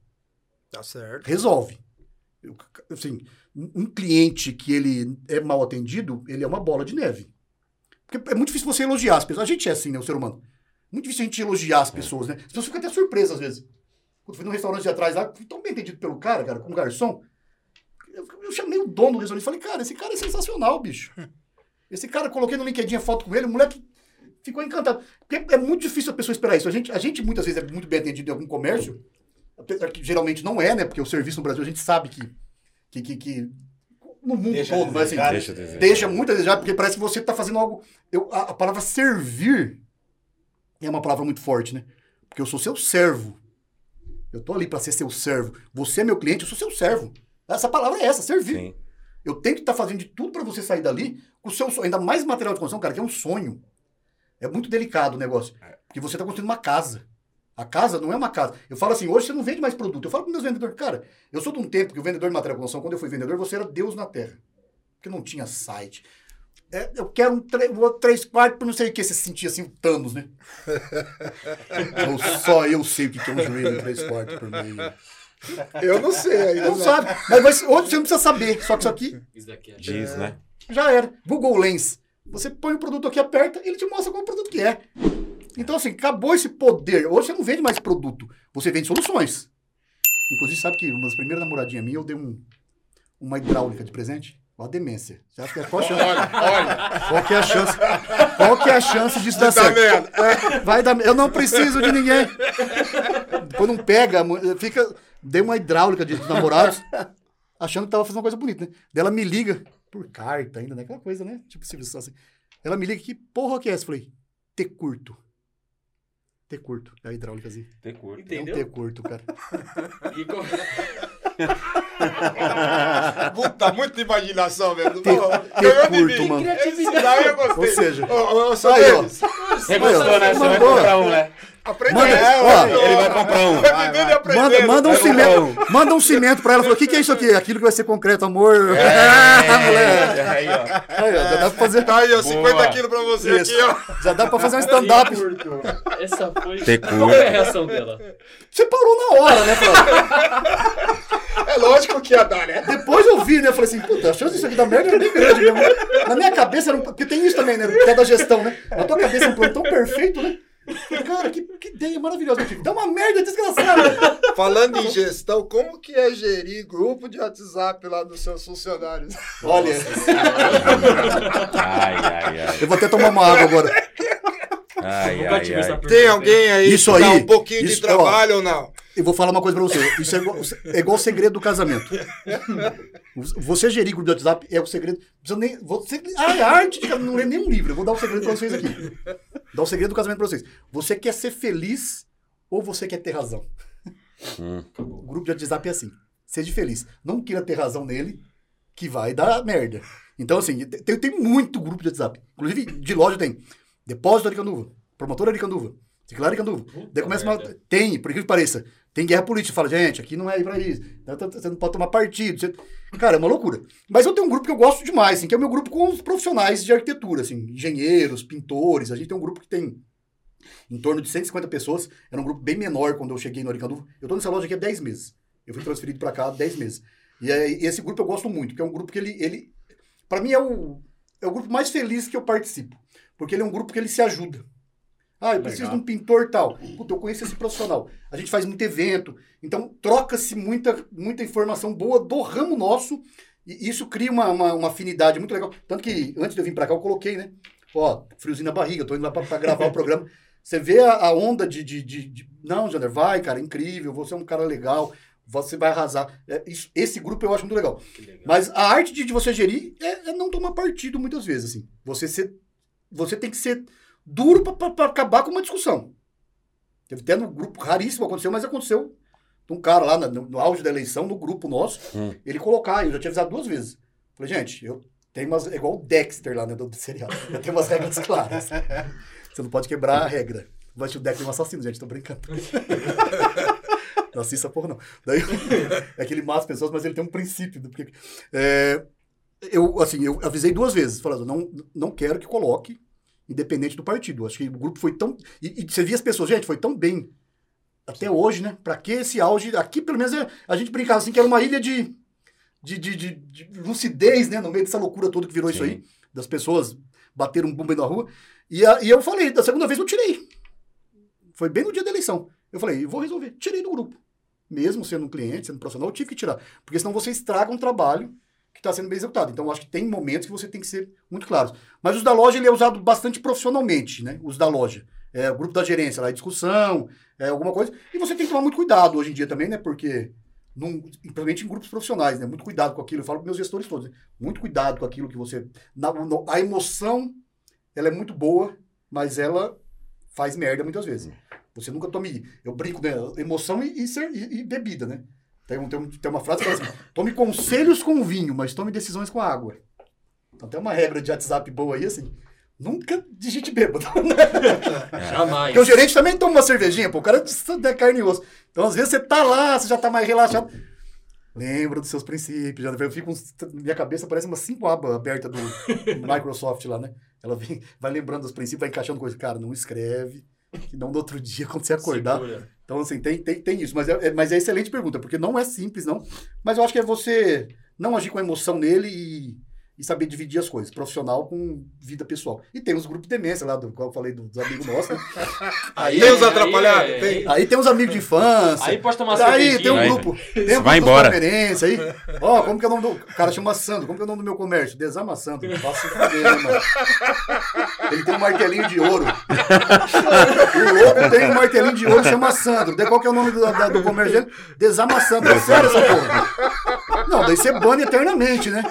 S2: Tá certo.
S1: Resolve. Eu, assim, um cliente que ele é mal atendido, ele é uma bola de neve. Porque é muito difícil você elogiar as pessoas. A gente é assim, né, o ser humano. Muito difícil a gente elogiar as pessoas, né? As pessoas ficam até surpresas às vezes. Quando fui num restaurante atrás lá, fui tão bem entendido pelo cara, cara, como garçom. Eu, eu chamei o dono do restaurante e falei, cara, esse cara é sensacional, bicho. *laughs* Esse cara, coloquei no LinkedIn a foto com ele, o moleque ficou encantado. Porque é muito difícil a pessoa esperar isso. A gente, a gente muitas vezes é muito bem atendido em algum comércio, apesar que geralmente não é, né? Porque o serviço no Brasil a gente sabe que. que, que, que no mundo deixa todo, mas assim, deixa, deixa muito a desejar, porque parece que você está fazendo algo. Eu, a, a palavra servir é uma palavra muito forte, né? Porque eu sou seu servo. Eu tô ali para ser seu servo. Você é meu cliente, eu sou seu servo. Essa palavra é essa, servir.
S5: Sim.
S1: Eu tenho que estar fazendo de tudo para você sair dali com o seu sonho. Ainda mais material de construção, cara, que é um sonho. É muito delicado o negócio. Porque você está construindo uma casa. A casa não é uma casa. Eu falo assim, hoje você não vende mais produto. Eu falo para meus vendedores, cara, eu sou de um tempo que o vendedor de material de construção, quando eu fui vendedor, você era Deus na Terra. Porque não tinha site. É, eu quero um tre- vou três quartos por não sei o que. Você se sentia assim, o Thanos, né? *laughs* Eu- só eu sei o que é um joelho em três quartos por meio.
S6: Eu não sei ainda.
S1: Não sabe. Mas, mas hoje você não precisa saber. Só que isso aqui
S3: Isso daqui é.
S5: Diz, né?
S1: já era. Google Lens. Você põe o produto aqui, aperta, ele te mostra qual o produto que é. Então, assim, acabou esse poder. Hoje você não vende mais produto, você vende soluções. Inclusive, sabe que uma das primeiras namoradinhas minhas, eu dei um, uma hidráulica de presente? Ó, a demência. Você acha que é qual a chance?
S6: Olha, olha.
S1: Qual que é a chance? Qual que é a chance disso dar certo?
S6: vendo?
S1: Vai dar. Eu não preciso de ninguém. Quando não pega, fica. Dei uma hidráulica de, de namorados, achando que tava fazendo uma coisa bonita, né? Daí ela me liga, por carta ainda, né? Aquela coisa, né? Tipo Silvio Santos. assim. Ela me liga, que porra que é essa? Eu Falei, T curto. T curto. É a hidráulica assim.
S5: Tem curto.
S1: É um
S3: Entendeu?
S1: T curto, cara. *laughs*
S3: E co- *laughs*
S6: Puta, muita imaginação, velho.
S1: T,
S6: Pô,
S1: T
S6: ganhou de
S1: curto,
S6: mim.
S1: mano.
S6: Esse daí eu gostei.
S1: Ou seja,
S6: Ô, ô,
S1: Aí, ó.
S5: Você gostou, né? Você vai comprar um, né?
S6: aprende
S1: Manda-
S6: é,
S1: ó,
S6: vai,
S5: Ele vai comprar um.
S6: Vai aprendendo.
S1: Manda, manda um
S5: Vai
S1: cimento. Manda um cimento pra ela. Falou, o que, que é isso aqui? Aquilo que vai ser concreto, amor.
S5: É,
S1: moleque. *laughs*
S5: aí, ó.
S1: Aí, ó, já dá pra fazer.
S6: Tá aí, ó, 50
S5: Boa.
S6: quilos pra você
S1: Isso.
S6: aqui, ó.
S1: Já dá pra fazer um stand-up.
S3: Essa foi.
S5: Tem
S3: Qual foi a reação dela?
S1: Você parou na hora, né, Flávio? *laughs*
S6: É lógico que ia dar, né?
S1: Depois eu vi, né? Eu falei assim, puta, a chance disso aqui dar merda é bem grande mesmo. Na minha cabeça era um. Porque tem isso também, né? Que é da gestão, né? Na tua cabeça é um plano tão perfeito, né? Cara, que, que ideia maravilhosa que tive. Dá uma merda desgraçada.
S6: Falando em gestão, como que é gerir grupo de WhatsApp lá dos seus funcionários?
S1: Olha,
S5: Ai, ai, ai.
S1: eu vou até tomar uma água agora.
S5: Ai, ai, ai.
S6: Tem alguém aí
S1: Isso
S6: que dá
S1: aí,
S6: um pouquinho
S1: isso,
S6: de trabalho ou não?
S1: Eu vou falar uma coisa pra você. Isso é igual, é igual o segredo do casamento. Você gerir grupo de WhatsApp é o segredo. Precisa nem, você, ah, é arte de não lê nenhum livro. Eu vou dar um segredo pra vocês aqui. Dar o segredo do casamento pra vocês. Você quer ser feliz ou você quer ter razão?
S5: Hum.
S1: O grupo de WhatsApp é assim. Seja feliz. Não queira ter razão nele, que vai dar merda. Então, assim, tem, tem muito grupo de WhatsApp. Inclusive, de loja tem. Depósito Aricanduva. Promotora Aricanduva. Ciclar Aricanduva. Daí começa uma... Tem, por incrível que pareça. Tem guerra política. Fala, gente, aqui não é pra isso. Você não pode tomar partido. Você... Cara, é uma loucura. Mas eu tenho um grupo que eu gosto demais, assim, que é o meu grupo com os profissionais de arquitetura, assim, engenheiros, pintores. A gente tem um grupo que tem em torno de 150 pessoas. Era um grupo bem menor quando eu cheguei no Aricanduva. Eu tô nessa loja aqui há 10 meses. Eu fui transferido pra cá há 10 meses. E aí, esse grupo eu gosto muito, porque é um grupo que ele, ele para mim é o, é o grupo mais feliz que eu participo. Porque ele é um grupo que ele se ajuda. Ah, eu preciso
S5: Legal.
S1: de um pintor tal. Puta, eu conheço esse profissional. A gente faz muito evento. Então, troca-se muita, muita informação boa do ramo nosso. E isso cria uma, uma, uma afinidade muito legal. Tanto que, antes de eu vir pra cá, eu coloquei, né? Ó, friozinho na barriga, tô indo lá pra, pra gravar o *laughs* programa. Você vê a, a onda de, de, de, de- Não, Jander, vai, cara, incrível. Você é um cara legal. Você vai arrasar. É, isso- esse grupo eu acho muito legal.
S3: Legal.
S1: Mas a arte de, de você gerir é, é não tomar partido muitas vezes, assim. Você ser, você tem que ser duro para acabar com uma discussão. Teve até no grupo, raríssimo aconteceu, mas aconteceu. Um cara lá no, no auge da eleição, no grupo nosso,
S5: Hum.
S1: ele colocar, eu já tinha avisado duas vezes. Falei, gente, eu tenho umas. É igual o Dexter lá, né, do, do serial. Eu tenho umas regras claras. *laughs* Você não pode quebrar a regra. Vai o Dexter é um assassino, gente, tô brincando. *laughs* Não assista porra, não. Daí, *laughs* é que ele mata as pessoas, mas ele tem um princípio. Do, porque, é, eu, assim, eu avisei duas vezes, falando, não, não quero que coloque, independente do partido. Acho que o grupo foi tão. E, e você via as pessoas, gente, foi tão bem. Até hoje, né? Pra que esse auge? Aqui, pelo menos, é- a gente brincava assim, que era uma ilha de, de, de, de- de lucidez, né? No meio dessa loucura toda que virou isso
S5: Sim.
S1: aí. Das pessoas bateram um bumbo aí na rua. E, a- e eu falei, da segunda vez eu tirei. Foi bem no dia da eleição. Eu falei, eu vou resolver. Tirei do grupo. Mesmo sendo um cliente, sendo um profissional, eu tive que tirar. Porque senão você estraga um trabalho que está sendo bem executado. Então, acho que tem momentos que você tem que ser muito claro. Mas os da loja, ele é usado bastante profissionalmente, né? Os da loja. É, o grupo da gerência, lá, é discussão, é alguma coisa. E você tem que tomar muito cuidado hoje em dia também, né? Porque, num, principalmente em grupos profissionais, né? Muito cuidado com aquilo. Eu falo para meus gestores todos, né? Muito cuidado com aquilo que você... na- no- a emoção, ela é muito boa, mas ela faz merda muitas vezes. Você nunca tome... Eu brinco, né? Emoção e, e, cer- e- e bebida, né? Tem, um- tem, um- tem uma frase que fala assim: tome conselhos com vinho, mas tome decisões com água. Então tem uma regra de WhatsApp boa aí, assim. Nunca digite bêbado. *laughs*
S3: Jamais.
S1: Porque o gerente também toma uma cervejinha, pô. O cara é carne e osso. Então, às vezes, você tá lá, você já tá mais relaxado. Lembra dos seus princípios. Já, eu fico, minha cabeça parece umas cinco abas abertas do *laughs* Microsoft lá, né? Ela vem, vai lembrando dos princípios, vai encaixando coisa. Cara, não escreve, que não no outro dia, quando você acordar.
S3: Segura.
S1: Então, assim, tem, tem, tem isso. Mas é, é- mas é excelente pergunta, porque não é simples, não. Mas eu acho que é você não agir com emoção nele e, e saber dividir as coisas, profissional com vida pessoal. E tem os grupos de demência lá, do qual eu falei do- dos amigos nossos, né? *laughs*
S3: Aí,
S6: Tem os
S3: aí,
S6: atrapalhados,
S3: é-
S6: tem.
S1: Aí tem os amigos de infância.
S3: Aí pode tomar
S1: Aí tem um
S5: Aí,
S1: grupo. Tem um
S5: vai
S1: grupo
S5: embora.
S1: de conferência aí. Ó, como que é o nome do. O cara chama Sandro. Como que é o nome do meu comércio? Desamassando. Foder, né, mano? Ele tem um martelinho de ouro. *laughs* O louco tem um martelinho de ouro chama Sandro. Daí qual que é o nome do, da- do comércio dele? Desamassando. É sério essa porra. Não, daí você bane eternamente, né?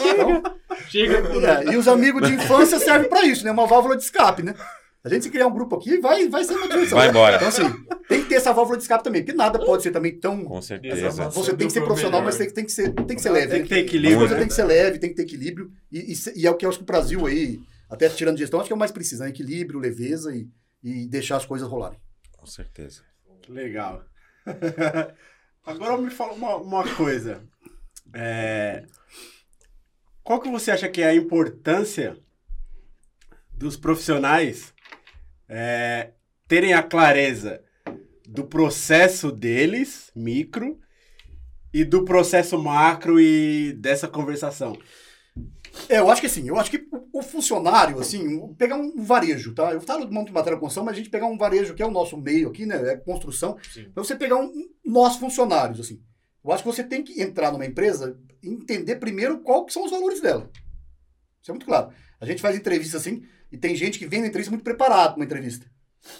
S1: Então,
S3: Chega. *laughs*
S1: é, e os amigos de infância servem pra isso, né? Uma válvula de escape, né? A gente se criar um grupo aqui, vai, vai ser uma diversão.
S5: Vai embora.
S1: Então, assim, tem que ter essa válvula de escape também, porque nada pode ser também tão.
S5: Com certeza.
S1: Você tem que ser profissional, mas tem, que- tem que ser, tem que ser leve.
S4: Tem que ter equilíbrio,
S1: As coisas
S4: né?
S1: tem que ser leve, tem que ter equilíbrio. E, e, e é o que eu acho que o Brasil aí, até tirando gestão, acho que é o mais preciso, né? Equilíbrio, leveza e, e deixar as coisas rolarem.
S5: Com certeza.
S4: Legal. *laughs* Agora me fala uma, uma coisa. É, Qual que você acha que é a importância dos profissionais é, terem a clareza do processo deles, micro, e do processo macro e dessa conversação?
S1: É, eu acho que assim, eu acho que o, funcionário, assim, pegar um varejo, tá? Eu falo do monte de matéria construção, mas a gente pegar um varejo que é o nosso meio aqui, né? É construção.
S3: Sim.
S1: Pra você pegar um, um- nós funcionários, assim. Eu acho que você tem que entrar numa empresa e entender primeiro qual que são os valores dela. Isso é muito claro. A gente faz entrevista assim, e tem gente que vem na entrevista muito preparado pra uma entrevista.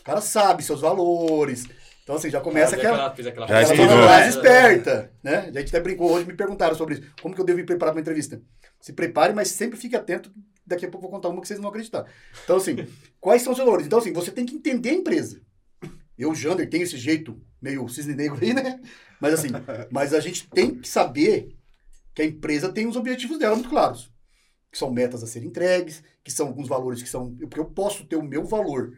S1: O cara sabe seus valores. Então, assim, já começa
S3: Fez
S1: aquela.
S3: Fez aquela
S5: Já
S1: Aquela mais esperta, né? A gente até brincou hoje, me perguntaram sobre isso. Como que eu devo me preparar para uma entrevista? Se prepare, mas sempre fique atento. Daqui a pouco eu vou contar uma que vocês não vão acreditar. Então, assim, *laughs* quais são os valores? Então, assim, você tem que entender a empresa. Eu, Jander, tenho esse jeito meio cisne negro aí, né? Mas, assim, mas a gente tem que saber que a empresa tem os objetivos dela muito claros. Que são metas a serem entregues, que são alguns valores que são... Porque eu posso ter o meu valor,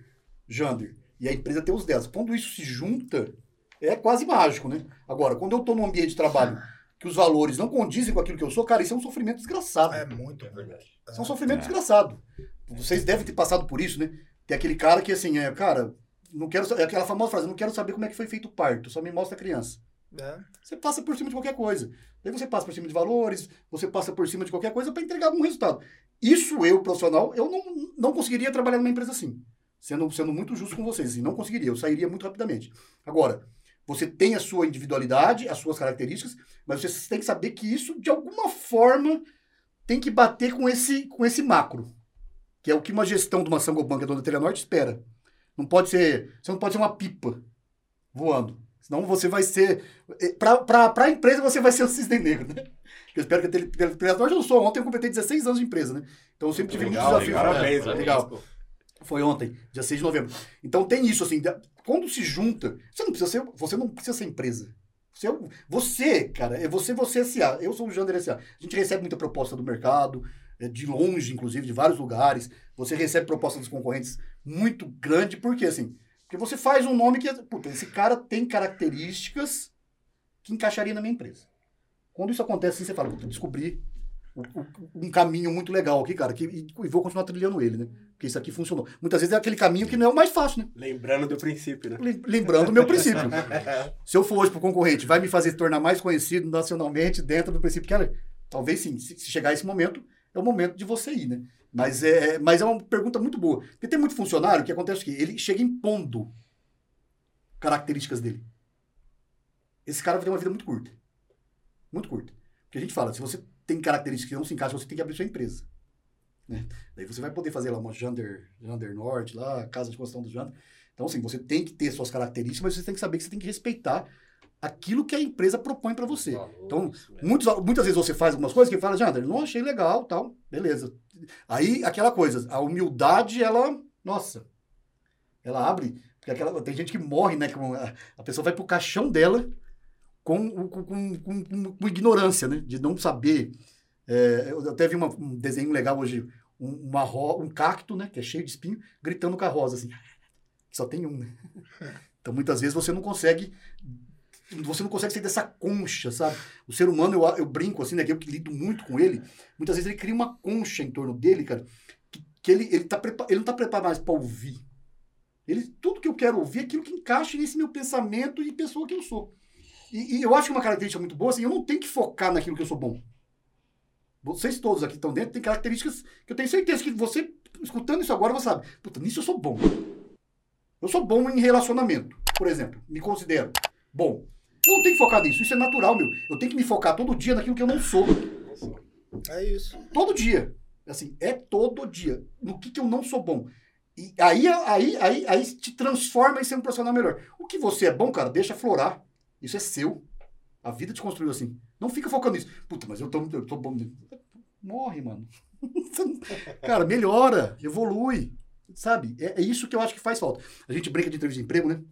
S1: Jander, e a empresa tem os delas. Quando isso se junta, é quase mágico, né? Agora, quando eu estou num ambiente de trabalho que os valores não condizem com aquilo que eu sou, cara, isso é um sofrimento desgraçado.
S6: É muito verdade.
S1: Isso é um sofrimento desgraçado. Vocês devem ter passado por isso, né? Tem aquele cara que, assim, é, cara, não quero, é aquela famosa frase, não quero saber como é que foi feito o parto, só me mostra a criança.
S6: É.
S1: Você passa por cima de qualquer coisa. Daí você passa por cima de valores, você passa por cima de qualquer coisa para entregar algum resultado. Isso eu, profissional, eu não, não conseguiria trabalhar numa empresa assim. Sendo, sendo muito justo com vocês, assim, não conseguiria, eu sairia muito rapidamente. Agora, você tem a sua individualidade, as suas características, mas você tem que saber que isso, de alguma forma, tem que bater com esse, com esse macro. Que é o que uma gestão de uma Sangobanca da Telenorte espera. Não pode ser. Você não pode ser uma pipa voando. Senão você vai ser. Para a empresa, você vai ser o cisne negro, né? Eu espero que a Tele- Tele- Telenorte eu sou. Ontem eu completei 16 anos de empresa, né? Então eu sempre tive
S4: Legal,
S1: muitos desafios.
S4: legal,
S1: É,
S4: parabéns,
S1: legal. Foi ontem, dia 6 de novembro. Então tem isso, assim, quando se junta, você não precisa ser, você não precisa ser empresa. Você, é você, cara, é você, você SA. Eu sou o Jander SA. A gente recebe muita proposta do mercado, é, de longe, inclusive, de vários lugares. Você recebe proposta dos concorrentes muito grande, porque assim, porque você faz um nome que, puta, esse cara tem características que encaixaria na minha empresa. Quando isso acontece, assim, você fala, puta, descobri um caminho muito legal aqui, cara, que, e, vou continuar trilhando ele, né? Porque isso aqui funcionou. Muitas vezes é aquele caminho que não é o mais fácil, né?
S4: Lembrando do princípio, né?
S1: Lem- Lembrando o meu princípio. *laughs* Se eu for hoje pro concorrente, vai me fazer tornar mais conhecido nacionalmente dentro do princípio que ela. Talvez sim, se se chegar esse momento, é o momento de você ir, né? Mas é, mas é uma pergunta muito boa. Porque tem muito funcionário que acontece o quê? Ele chega impondo características dele. Esse cara vai ter uma vida muito curta. Muito curta. Porque a gente fala, se você tem características que não se encaixam, você tem que abrir sua empresa. Né? Daí você vai poder fazer lá uma Jander, Jander Norte, lá, casa de construção do Jander. Então, assim, você tem que ter suas características, mas você tem que saber que você tem que respeitar aquilo que a empresa propõe para você. Então, muitos, muitas vezes você faz algumas coisas que fala, Jander, não achei legal, tal, beleza. Aí, aquela coisa, a humildade, ela, nossa, ela abre, porque aquela, tem gente que morre, né, com a, pessoa vai pro caixão dela, com, com, com, com- com- com ignorância, né? De não saber. É, eu até vi uma- um desenho legal hoje, um, uma ro- um cacto, né? Que é cheio de espinho, gritando com a rosa, assim. Só tem um, né? *laughs* Então, muitas vezes, você não consegue... Você não consegue sair dessa concha, sabe? O ser humano, eu, eu brinco assim, né? que Eu que lido muito com ele. Muitas vezes ele cria uma concha em torno dele, cara, que, que ele, ele, tá ele não tá preparado mais para ouvir. Ele, tudo que eu quero ouvir é aquilo que encaixa nesse meu pensamento e pessoa que eu sou. E, e eu acho que uma característica muito boa, assim, eu não tenho que focar naquilo que eu sou bom. Vocês todos aqui estão dentro têm características que eu tenho certeza que você, escutando isso agora, você sabe. Puta, nisso eu sou bom. Eu sou bom em relacionamento, por exemplo. Me considero bom. Eu não tenho que focar nisso. Isso é natural, meu. Eu tenho que me focar todo dia naquilo que eu não sou.
S6: É isso.
S1: Todo dia. Assim, é todo dia. No que, que eu não sou bom. E aí, aí, aí, aí te transforma em ser um profissional melhor. O que você é bom, cara, deixa florar. Isso é seu. A vida te construiu assim. Não fica focando nisso. Puta, mas eu tô, eu tô bom. Morre, mano. *laughs* cara, melhora, evolui. Sabe? É, é isso que eu acho que faz falta. A gente brinca de entrevista de emprego, né?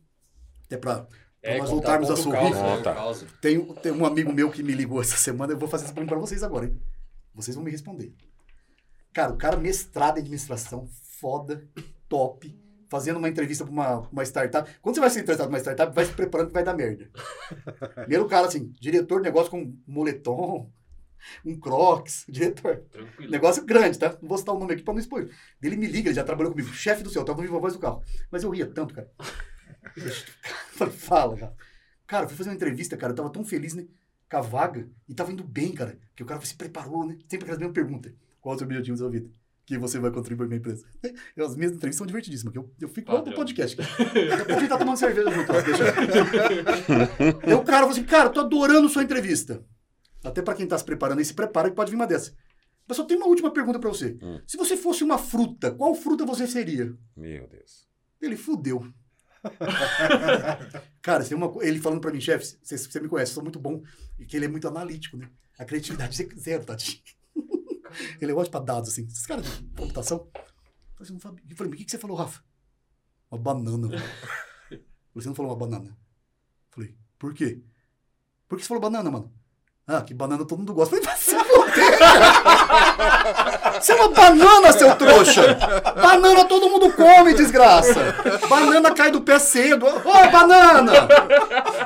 S1: Até pra, pra nós voltarmos a sorrir.
S3: caos, né? Caos.
S1: Tem, tem um amigo meu que me ligou essa semana, eu vou fazer essa pergunta pra vocês agora, hein? Vocês vão me responder. Cara, o cara mestrado em administração, foda, top, fazendo uma entrevista pra uma, uma startup. Quando você vai ser entrevistado pra uma startup, vai se preparando que vai dar merda. *laughs* Primeiro o cara, assim, diretor de negócio com moletom, um crocs, diretor.
S3: Tranquilo.
S1: Negócio grande, tá? Não vou citar o nome aqui pra não expor. Ele me liga, ele já trabalhou comigo. Chefe do céu, tava no Viva Voz do carro. Mas eu ria tanto, cara. Falei, fala, cara. Cara, eu fui fazer uma entrevista, cara. Eu tava tão feliz, né? Com a vaga. E tava indo bem, cara. Que o cara se preparou, né? Sempre aquelas mesmas perguntas. Qual é o seu objetivo da sua vida? Que você vai contribuir pra minha empresa. E as minhas entrevistas são divertidíssimas. Que eu, eu fico do
S3: Padrão.
S1: podcast. Daqui a a gente tá tomando cerveja junto. Aí o cara falou assim, cara, tô adorando sua entrevista. Até pra quem tá se preparando aí, se prepara que pode vir uma dessa. Mas só tem uma última pergunta pra você.
S5: Hum.
S1: Se você fosse uma fruta, qual fruta você seria?
S5: Meu Deus.
S1: Ele fudeu. *laughs* Cara, tem uma, ele falando pra mim, chefe, você, você me conhece, eu sou muito bom, e que ele é muito analítico, né? A criatividade é zero, Tati. *laughs* ele é ótimo pra dados, assim. Esses caras de computação. Eu falei, mas o que, você falou, Rafa? Uma banana. Você não falou uma banana. Eu falei, por quê? Por que você falou banana, mano? Ah, que banana todo mundo gosta. Eu falei, *laughs* você é uma banana, seu trouxa! Banana todo mundo come, desgraça! Banana cai do pé cedo. Ô, banana!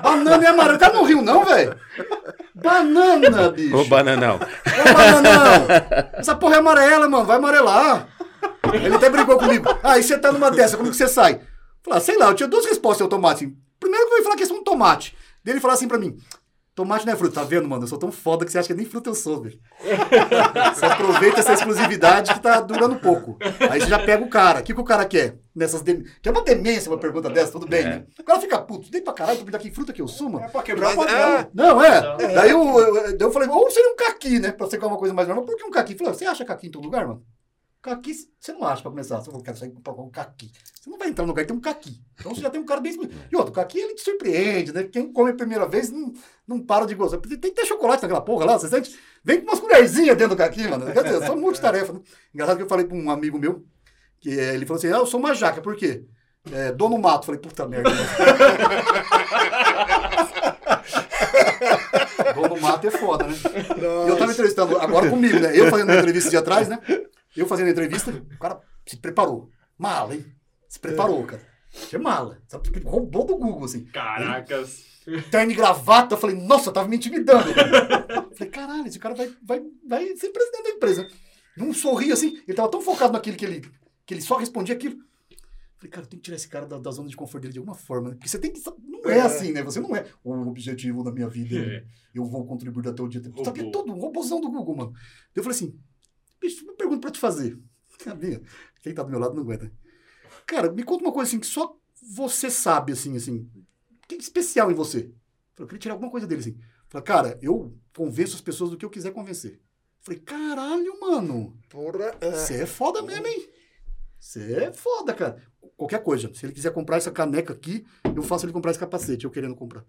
S1: Banana é amarelo. O cara não riu, não, velho? Banana, bicho!
S5: Ô, bananão.
S1: Ô, bananão! Essa porra é amarela, mano. Vai amarelar. Ele até brigou comigo. Ah, e você tá numa dessa, como que você sai? Falei, ah, sei lá, eu tinha duas respostas ao tomate. Primeiro que eu ia falar a questão do tomate. Daí ele falou assim pra mim, tomate não é fruta. Tá vendo, mano? Eu sou tão foda que você acha que nem fruta eu sou, velho. *laughs* Você aproveita essa exclusividade que tá durando pouco. Aí você já pega o cara. O que, que o cara quer? Nessas dem... Que é uma demência uma pergunta dessa, tudo bem,
S5: É.
S1: né? O cara fica puto. Nem pra caralho, tu me dá que fruta que eu sou, mano.
S4: É pra quebrar
S6: Mas, é,
S1: Não, é. Daí eu, eu, daí eu falei, ou seria um caqui, né? Pra ser uma coisa mais normal. Por que um caqui? Falei, você acha caqui em todo lugar, mano? Caqui, você não acha pra começar. Você falou, quero sair pra um caqui. Você não vai entrar no lugar que tem um caqui. Então você já tem um cara bem... E outro, o caqui, ele te surpreende, né? Quem come a primeira vez não, não para de gozar. Tem que ter chocolate naquela porra lá, você sente? Vem com umas colherzinhas dentro do caqui, mano. Quer dizer, são multitarefa, né? Engraçado que eu falei pra um amigo meu, que ele falou assim, ah, eu sou uma jaca, por quê? É, dono mato. Falei, puta merda. *laughs* Dono mato é foda, né? E eu tava entrevistando agora comigo, né? Eu fazendo uma entrevista de atrás, né? Eu fazendo a entrevista, o cara se preparou. Mala, hein? Se preparou, cara. Tinha mala. Sabe? Roubou do Google, assim.
S3: Caracas.
S1: Terno e gravata. Eu falei, nossa, tava me intimidando. cara. *laughs* Falei, caralho, esse cara vai, vai, vai ser presidente da empresa. Não sorria assim. Ele tava tão focado naquilo que ele, que ele só respondia aquilo. Falei, cara, eu tenho que tirar esse cara da, da zona de conforto dele de alguma forma, né? Porque você tem que. Não é,
S6: É.
S1: assim, né? Você não é o objetivo da minha vida.
S3: É.
S1: Eu vou contribuir até o dia. Você tá
S3: Robô.
S1: todo um robôzão do Google, mano. Eu falei assim, bicho, uma pergunta pra te fazer. *laughs* Cadê? Quem tá do meu lado não aguenta. Cara, me conta uma coisa assim que só você sabe, assim, assim. O que é especial em você? Eu queria tirar alguma coisa dele, assim. Falei, cara, eu convenço as pessoas do que eu quiser convencer. Falei, caralho, mano.
S6: Porra, é.
S1: Você é foda mesmo, hein? Você é foda, cara. Qualquer coisa. Se ele quiser comprar essa caneca aqui, eu faço ele comprar esse capacete, eu querendo comprar.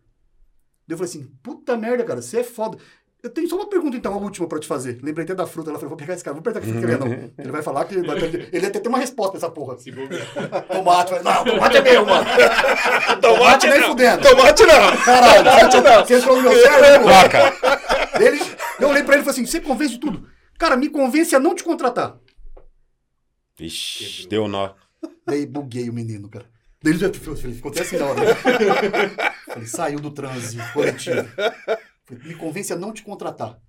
S1: Eu falei assim, puta merda, cara, você é foda. Eu tenho só uma pergunta, então, a última pra te fazer. Lembrei até da fruta. Ela falou, vou pegar esse cara, vou apertar que fruta que ele é, não. Ele vai falar que ele, vai ter- ele ia ter uma resposta pra essa porra. *laughs* Tomate. vai- Não, tomate é meu, mano. *laughs* Tomate nem fudendo.
S6: Tomate não!
S1: Caralho, você, você entrou no meu cérebro. *laughs* Ele, eu olhei pra ele e falei assim, você convence de tudo. Cara, me convence a não te contratar.
S5: Ixi, deu nó.
S1: Daí buguei o menino, cara. Daí ele já ficou, até assim na hora. Falei, saiu do transe coletivo. Falei, me convence a não te contratar.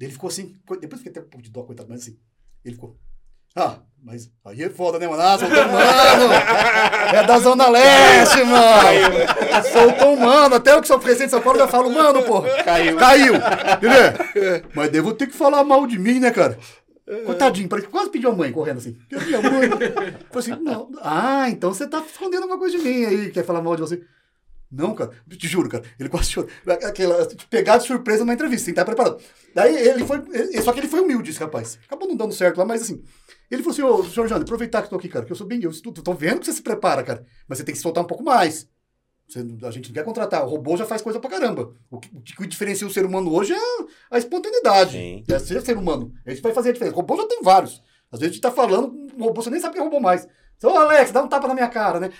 S1: Ele ficou assim, depois fiquei até um pouco de dó, coitado, mas assim. Ele ficou. Ah, mas aí é foda, né, mano? Ah, soltou mano! É da Zona Leste, mano! Soltou um mano, até eu que sou presidente de São Paulo já falo, mano, pô! Caiu. Caiu! Entendeu? Mas daí vou ter que falar mal de mim, né, cara? Coitadinho, parece que quase pediu a mãe correndo assim. Cadê minha mãe? Falei assim, não. Ah, então você tá escondendo alguma coisa de mim aí, quer falar mal de você. Não, cara, te juro, cara. Ele quase chorou. Aquela, pegar de surpresa numa entrevista, sem estar preparado. Daí ele foi. ele- só que ele foi humilde, esse rapaz. Acabou não dando certo lá, mas assim. Ele falou assim: Ô, senhor Jânio, aproveitar que eu tô aqui, cara, que eu sou bem. Eu estudo, tô vendo que você se prepara, cara. Mas você tem que se soltar um pouco mais. Você- a gente não quer contratar. O robô já faz coisa pra caramba. O que, o que diferencia o ser humano hoje é a espontaneidade.
S5: Sim.
S1: É ser ser humano. É isso que vai fazer a diferença. O robô já tem vários. Às vezes a gente tá falando, o robô você nem sabe que é robô mais. Ô, Alex, dá um tapa na minha cara, né?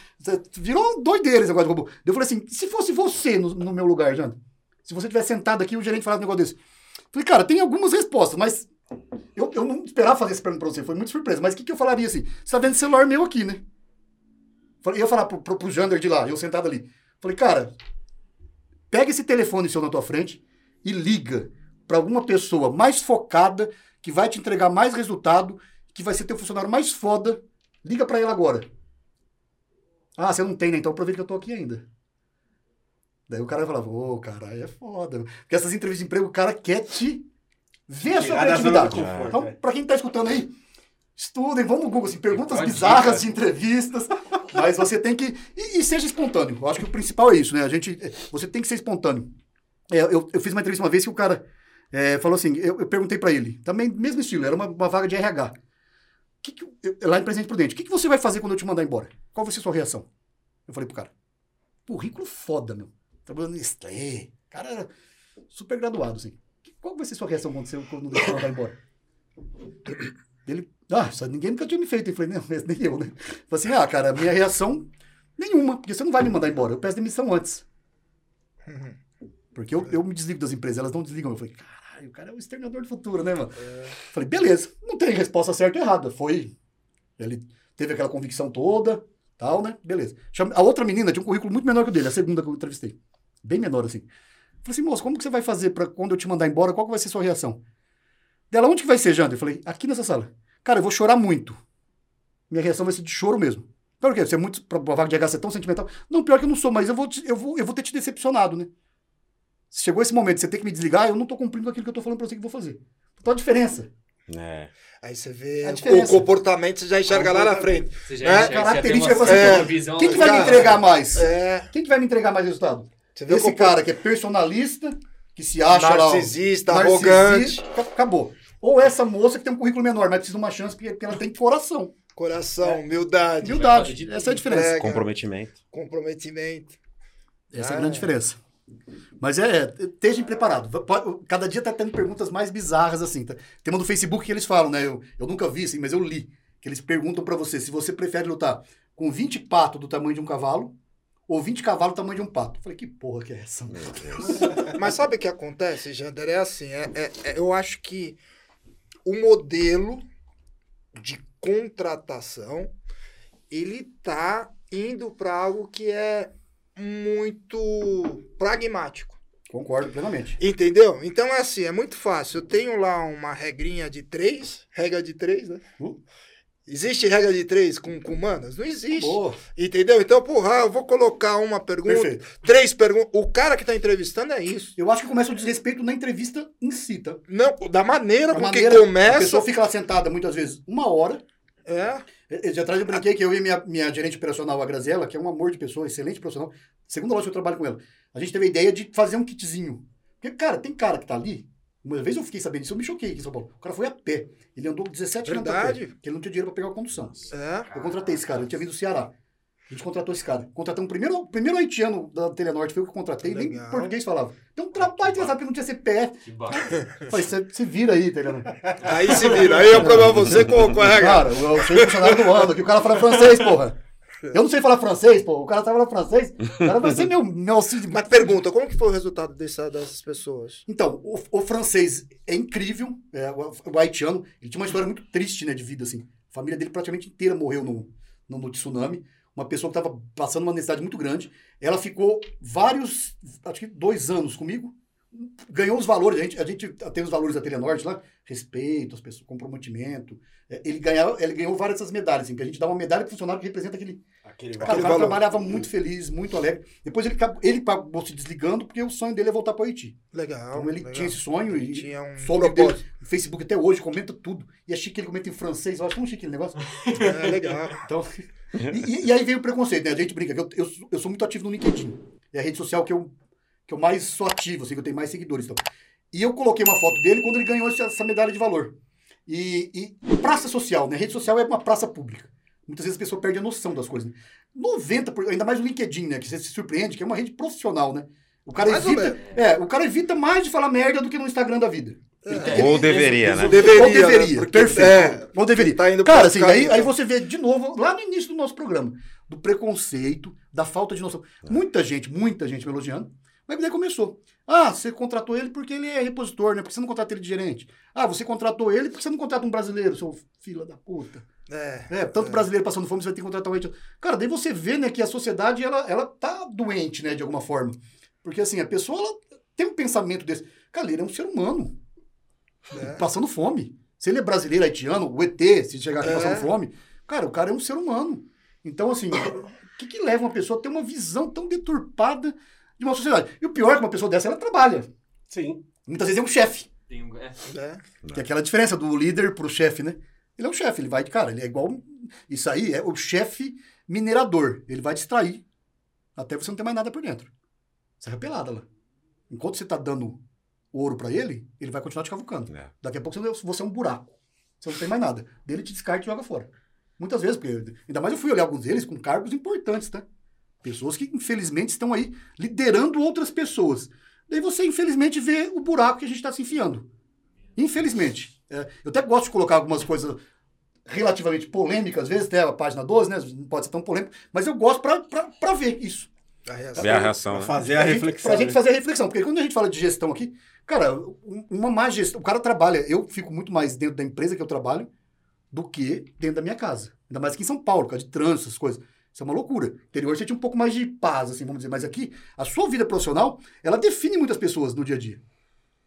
S1: Virou doideira esse negócio de robô. Eu falei assim: se fosse você no, no meu lugar, Jana, se você tivesse sentado aqui e o gerente falasse um negócio desse. Falei, cara, tem algumas respostas, mas eu, eu não esperava fazer essa pergunta pra você, foi muito surpresa. Mas o que, que eu falaria assim? Você tá vendo celular meu aqui, né? Eu ia falar pro, pro, pro Jander de lá, eu sentado ali. Falei, cara, pega esse telefone seu na tua frente e liga para alguma pessoa mais focada, que vai te entregar mais resultado, que vai ser teu funcionário mais foda. Liga para ele agora. Ah, você não tem, né? Então aproveita que eu tô aqui ainda. Daí o cara falava, ô, cara, aí é foda. meu." Porque essas entrevistas de emprego, o cara quer te ver a sua criatividade.
S4: conforto,
S1: Então,
S4: é.
S1: pra quem tá escutando aí, estudem, vão no Google, assim, perguntas
S3: ir,
S1: bizarras
S3: cara.
S1: de entrevistas, *laughs* mas você tem que. E, e seja espontâneo. Eu acho que o principal é isso, né? A gente. Você tem que ser espontâneo. É, eu, eu fiz uma entrevista uma vez que o cara é, falou assim: eu, eu perguntei pra ele, também mesmo estilo, era uma, uma vaga de RH. Que que, eu- lá em Presidente Prudente, o que, que você vai fazer quando eu te mandar embora? Qual vai ser a sua reação? Eu falei pro cara: currículo foda, meu. Trabalhando em Nestlé. Cara, era super graduado, assim. Qual vai ser a sua reação quando você quando eu te mandar embora? *coughs* Ele, ah, isso ninguém nunca tinha me feito. Eu falei, não, mas nem eu, né? Eu falei assim, ah, cara, minha reação nenhuma, porque você não vai me mandar embora. Eu peço demissão antes. Porque eu, eu me desligo das empresas, elas não desligam. Eu falei, caralho, o cara é o exterminador do futuro, né, mano? Falei, beleza, não tem resposta certa ou errada. Foi. Ele teve aquela convicção toda, tal, né? Beleza. A outra menina tinha um currículo muito menor que o dele, a segunda que eu entrevistei. Bem menor, assim. Falei assim, moço, como que você vai fazer para quando eu te mandar embora? Qual que vai ser a sua reação? Dela, onde que vai ser, Jander? Eu falei, aqui nessa sala. Cara, eu vou chorar muito. Minha reação vai ser de choro mesmo. Claro que você é muito, vaga de RH ser tão sentimental. Não, pior que eu não sou, mas eu vou, eu vou, eu vou ter te decepcionado, né? Chegou esse momento, você tem que me desligar, eu não tô cumprindo aquilo que eu tô falando pra você que vou fazer. Então a diferença.
S5: É.
S6: Aí você vê
S1: A
S6: o comportamento, você já enxerga lá na frente.
S3: Você
S6: É,
S3: já, já tem
S1: característica
S3: uma,
S1: é você-
S3: uma visão
S1: Quem que vai me
S6: Cara,
S1: entregar mais?
S6: É,
S1: Quem que vai me entregar mais resultado?
S6: você vê o
S1: Esse
S6: compor-
S1: cara que é personalista, que se acha lá... ó,
S6: narcisista,
S1: narcisista,
S6: arrogante,
S1: ca- Acabou. Ou essa moça que tem um currículo menor, mas precisa de uma chance porque, ela tem coração.
S6: coração, humildade,
S1: Humildade.
S3: de
S1: Essa é a diferença.
S6: É,
S5: Comprometimento.
S6: comprometimento.
S1: Essa é a grande diferença. Mas é, estejam preparados. Cada dia tá tendo perguntas mais bizarras assim. Tá? Tem uma do Facebook que eles falam, né? Eu, eu nunca vi, assim, mas eu li. Que eles perguntam pra você se você prefere lutar com 20 patos do tamanho de um cavalo ou 20 cavalos do tamanho de um pato. Eu falei, que porra que é essa?
S5: Meu Deus.
S6: Mas sabe o que acontece, Jander? É assim, é, é- é- eu acho que o modelo de contratação, ele tá indo para algo que é muito pragmático.
S1: Concordo plenamente.
S6: Entendeu? Então é assim, é muito fácil. Eu tenho lá uma regrinha de três, regra de três, né?
S1: Uh.
S6: Existe regra de três com, com humanas? Não existe.
S1: Boa.
S6: Entendeu? Então, porra, eu vou colocar uma pergunta,
S1: Perfeito.
S6: três perguntas. O cara que tá entrevistando é isso.
S1: Eu acho que começa o desrespeito na entrevista em si, tá?
S6: Não, da maneira
S1: A
S6: com
S1: maneira-
S6: que
S1: A
S6: começa.
S1: pessoa fica lá sentada muitas vezes uma hora.
S6: É.
S1: Esse atrás eu brinquei que eu e minha, minha gerente operacional, a Graziella, que é um amor de pessoa, excelente profissional, segunda loja que eu trabalho com ela, a gente teve a ideia de fazer um kitzinho. Porque, cara, tem cara que tá ali, uma vez eu fiquei sabendo disso, eu me choquei aqui em São Paulo. O cara foi a pé. Ele andou 17 quilômetros a pé, porque ele não tinha dinheiro pra pegar a condução.
S6: É.
S1: Eu contratei esse cara, ele tinha vindo do Ceará. A gente contratou esse cara. Contratamos o primeiro, o primeiro haitiano da Telenorte, foi o que eu contratei, nem
S6: Legal.
S1: português falava. Tem um trabalho, você sabe que não tinha CPF.
S3: Que.
S1: Falei, você se vira aí, Telenorte.
S6: Aí se vira. Aí é o problema você com, com o RH.
S1: Cara, eu eu sou funcionário do ano, que o cara fala francês, porra. Eu não sei falar francês, pô. O cara tá falando francês. O cara vai ser meu, meu auxílio.
S6: Mas pergunta, como que foi o resultado dessa, dessas pessoas?
S1: Então, o, o francês é incrível, é, o, o haitiano, ele tinha uma história muito triste, né, de vida, assim. A família dele praticamente inteira morreu no, no, no tsunami. Uma pessoa que estava passando uma necessidade muito grande. Ela ficou vários, acho que dois anos comigo. Ganhou os valores, a gente, a gente tem os valores da Telenorte lá, respeito, as pessoas, comprometimento. É, Ele, ganhava, ele ganhou várias dessas medalhas, assim, que a gente dá uma medalha pro funcionário que representa aquele,
S4: Aquele
S1: Cara, o cara
S6: valor.
S1: trabalhava muito feliz, muito alegre. Depois ele, acabou- ele acabou se desligando porque o sonho dele é voltar para o Haiti.
S6: Legal.
S1: Então ele
S6: legal.
S1: tinha esse sonho e
S6: Tinha um
S1: o amigo dele no Facebook até hoje, comenta tudo. E é chique que ele comenta em francês, eu acho tão chique aquele negócio.
S6: É, legal. *laughs*
S1: Então, e, e- aí veio o preconceito, né? A gente brinca, que eu, eu, sou- eu sou muito ativo no LinkedIn. É a rede social que eu, que eu mais sou ativo, assim, que eu tenho mais seguidores. Então. E eu coloquei uma foto dele quando ele ganhou essa, medalha de valor. E, e praça social, né? Rede social é uma praça pública. Muitas vezes a pessoa perde a noção das coisas. Né? 90%, por- ainda mais o LinkedIn, né? Que você se surpreende, que é uma rede profissional, né? O cara
S6: Mais ou
S1: evita. É, o cara evita mais de falar merda do que no Instagram da vida.
S6: É.
S5: Ou deveria, né?
S6: Deveria,
S1: Ou deveria,
S6: né?
S1: Perfeito.
S6: é.
S1: Ou deveria.
S6: Tá indo
S1: Cara, assim, aí, aí você vê de novo, lá no início do nosso programa, do preconceito, da falta de noção. Muita gente, muita gente me elogiando, mas daí começou. Ah, você contratou ele porque ele é repositor, né? Por que você não contrata ele de gerente? Ah, você contratou ele porque você não contrata um brasileiro, seu filho da puta.
S6: É.
S1: É, tanto brasileiro passando fome, você vai ter que contratar um haitiano. Cara, daí você vê, né, que a sociedade, ela, ela tá doente, né, de alguma forma. Porque, assim, a pessoa, ela tem um pensamento desse. Cara, ele é um ser humano
S6: É.
S1: passando fome. Se ele é brasileiro, haitiano, o ET, se chegar aqui
S6: É.
S1: passando fome, cara, o cara é um ser humano. Então, assim, o que, que leva uma pessoa a ter uma visão tão deturpada de uma sociedade? E o pior é que uma pessoa dessa, ela trabalha.
S4: Sim.
S1: Muitas vezes é um chefe.
S3: Tem um- é.
S6: É.
S1: Que é aquela diferença do líder pro chefe, né? Ele é um chefe, ele vai de cara, ele é igual. Isso aí é o chefe minerador. Ele vai distrair até você não ter mais nada por dentro. Serra pelada lá. Enquanto você tá dando ouro pra ele, ele vai continuar te cavucando.
S5: É.
S1: Daqui a pouco você, você é um buraco. Você não tem mais nada. Dele te descarta e joga fora. Muitas vezes, porque ainda mais eu fui olhar alguns deles com cargos importantes, tá? Pessoas que, infelizmente, estão aí liderando outras pessoas. Daí você, infelizmente, vê o buraco que a gente está se enfiando. Infelizmente. É, eu até gosto de colocar algumas coisas relativamente polêmicas, às vezes, até a página 12, né? Não pode ser tão polêmico, mas eu gosto pra ver isso.
S6: A reação.
S5: Ver a reação,
S4: Pra
S5: né?
S4: fazer a
S1: gente-
S4: reflexão.
S1: Pra gente
S4: né?
S1: fazer a reflexão. Porque quando a gente fala de gestão aqui, cara, um- uma má gestão. O cara trabalha. Eu fico muito mais dentro da empresa que eu trabalho do que dentro da minha casa. Ainda mais aqui em São Paulo, por causa de trânsito, essas coisas. Isso é uma loucura. No interior você tinha um pouco mais de paz, assim, vamos dizer. Mas aqui, a sua vida profissional, ela define muitas pessoas no dia a dia.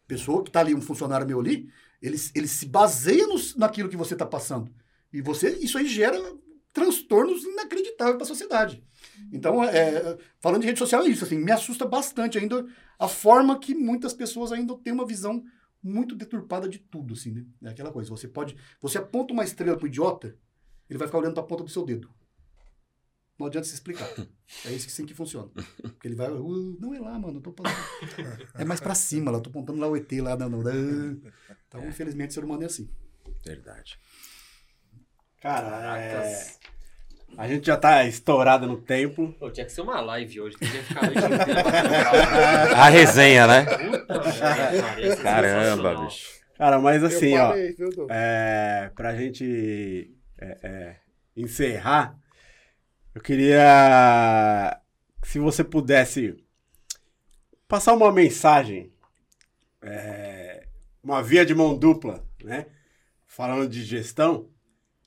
S1: Pessoa que tá ali, um funcionário meu ali, ele, ele se baseia nos, naquilo que você está passando. E você, isso aí gera transtornos inacreditáveis para a sociedade. Então, é, falando de rede social, é isso. Assim, me assusta bastante ainda a forma que muitas pessoas ainda têm uma visão muito deturpada de tudo, assim, né? É aquela coisa. Você pode. Você aponta uma estrela pro idiota, ele vai ficar olhando para a ponta do seu dedo. Não adianta se explicar. É isso que sim que funciona. Porque ele vai. "Uh, não é lá, mano. Eu tô passando. É mais para cima lá. Eu tô apontando lá o ET lá. Não, não. Então, infelizmente, o ser humano é assim.
S5: Verdade.
S4: Cara, é... a gente já tá estourado no tempo.
S3: Pô, tinha que ser uma live hoje. Ficar a noite inteira.
S5: A resenha, né?
S3: Puta ser
S5: Caramba, bicho.
S4: Cara, mas assim, ó,
S6: viu, Dô?
S4: é, pra gente é, é, encerrar, eu queria, se você pudesse passar uma mensagem, é, uma via de mão dupla, né? Falando de gestão,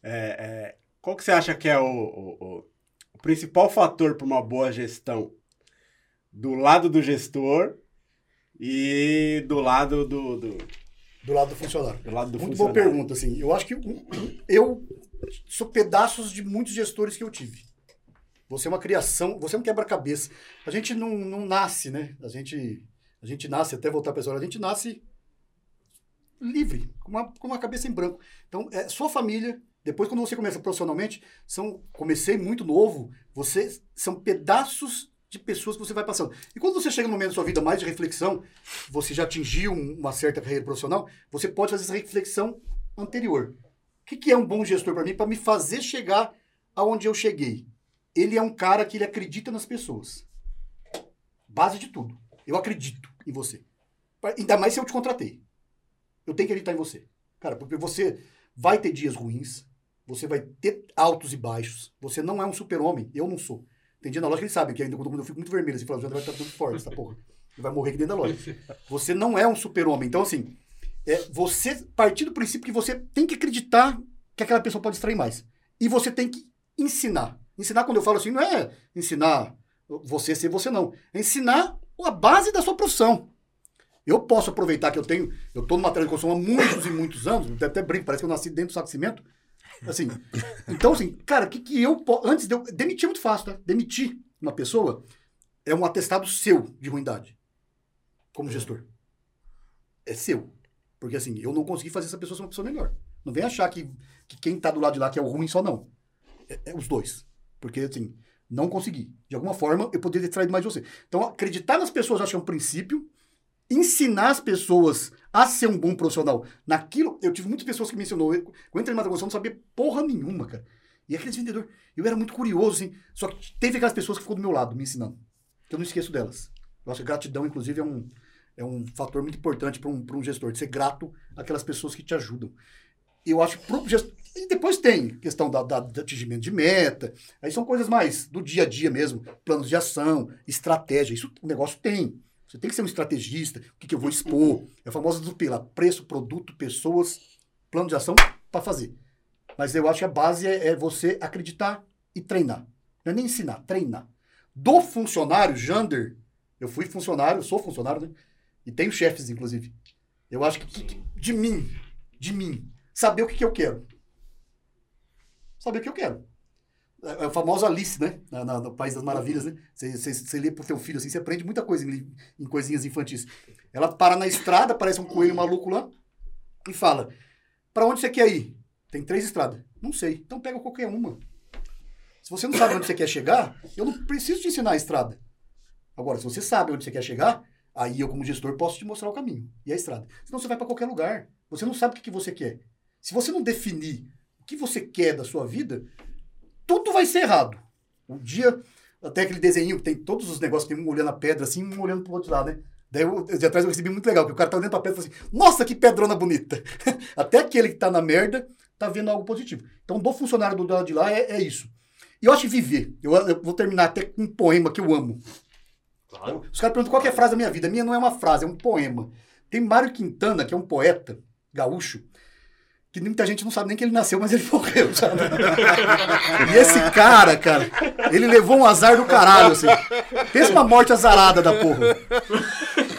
S4: é, é, qual que você acha que é o, o- o- principal fator para uma boa gestão? Do lado do gestor e do lado do, do,
S1: Do lado do funcionário.
S4: do lado do
S1: Muito boa
S4: funcionário.
S1: pergunta, assim. Eu acho que eu sou pedaços de muitos gestores que eu tive. Você é uma criação, você é um quebra-cabeça. A gente não, não nasce, né? A gente, a gente nasce, até voltar para a história, a gente nasce livre, com uma, com uma cabeça em branco. Então, é sua família. Depois, quando você começa profissionalmente, são, comecei muito novo, você são pedaços de pessoas que você vai passando. E quando você chega no momento da sua vida mais de reflexão, você já atingiu um- uma certa carreira profissional, você pode fazer essa reflexão anterior. O que, que é um bom gestor para mim? Para me fazer chegar aonde eu cheguei. Ele é um cara que ele acredita nas pessoas. Base de tudo. Eu acredito em você. Ainda mais se eu te contratei. Eu tenho que acreditar em você. Cara, porque você vai ter dias ruins, você vai ter altos e baixos. Você não é um super-homem. Eu não sou. Tem dia na loja que eles sabem que ainda quando eu fico muito vermelho, assim, fala, o vai estar tudo forte, essa porra. Ele vai morrer aqui dentro da loja. Você não é um super-homem. Então, assim, é você partir do princípio que você tem que acreditar que aquela pessoa pode extrair mais. E você tem que ensinar. Ensinar, quando eu falo assim, não é ensinar você ser você, não. É ensinar a base da sua profissão. Eu posso aproveitar que eu tenho, eu estou de construção há muitos e muitos anos, até brinco, parece que eu nasci dentro do saco de cimento. Assim, então, assim, cara, o que, que eu posso. Antes de eu. Demitir é muito fácil, tá? Demitir uma pessoa é um atestado seu de ruindade, como gestor. É seu. Porque, assim, eu não consegui fazer essa pessoa ser uma pessoa melhor. Não vem achar que, que quem está do lado de lá que é o ruim só não. É, é os dois. Porque, assim, não consegui. De alguma forma, eu poderia ter traído mais de você. Então, acreditar nas pessoas, acho que é um princípio. Ensinar as pessoas a ser um bom profissional naquilo. Eu tive muitas pessoas que mencionou. Eu, quando eu entrei na eu não sabia porra nenhuma, cara. E aqueles vendedores. Eu era muito curioso, assim. Só que teve aquelas pessoas que ficou do meu lado me ensinando. Que eu não esqueço delas. Eu acho que gratidão, inclusive, é um, é um fator muito importante para um, um gestor, de ser grato àquelas pessoas que te ajudam. Eu acho que gestor. E depois tem questão da, da, de atingimento de meta. Aí são coisas mais do dia a dia mesmo. Planos de ação, estratégia. Isso o negócio tem. Você tem que ser um estrategista. O que, que eu vou expor? É a famosa do pela preço, produto, pessoas, plano de ação para fazer. Mas eu acho que a base é, é, você acreditar e treinar. Não é nem ensinar, treinar. Do funcionário, Jander, eu fui funcionário, sou funcionário, né? E tenho chefes, inclusive. Eu acho que, que de mim, de mim, saber o que, que eu quero. Saber o que eu quero. É a famosa Alice, né? Na, na, no País das Maravilhas, né? Você lê pro teu filho assim, você aprende muita coisa em, em coisinhas infantis. Ela para na estrada, parece um coelho maluco lá, e fala: Para onde você quer ir? Tem três estradas. Não sei. Então pega qualquer uma. Se você não sabe onde você quer chegar, eu não preciso te ensinar a estrada. Agora, se você sabe onde você quer chegar, aí eu, como gestor, posso te mostrar o caminho e a estrada. Senão você vai para qualquer lugar. Você não sabe o que, que você quer. Se você não definir o que você quer da sua vida, tudo vai ser errado. Um dia, até aquele desenho que tem todos os negócios, tem um olhando a pedra assim, um olhando pro outro lado, né? Daí eu, de atrás eu recebi muito legal, porque o cara tá olhando pra pedra e falou assim, nossa, que pedrona bonita. *laughs* até aquele que tá na merda tá vendo algo positivo. Então, do funcionário do lado de lá é, é isso. E eu acho que viver. Eu, eu, vou terminar até com um poema que eu amo. Claro. Os caras perguntam qual é a frase da minha vida. A minha não é uma frase, é um poema. Tem Mário Quintana, que é um poeta gaúcho, que muita gente não sabe nem que ele nasceu, mas ele morreu, sabe? e esse cara, cara, ele levou um azar do caralho, assim. Pensa uma morte azarada da porra.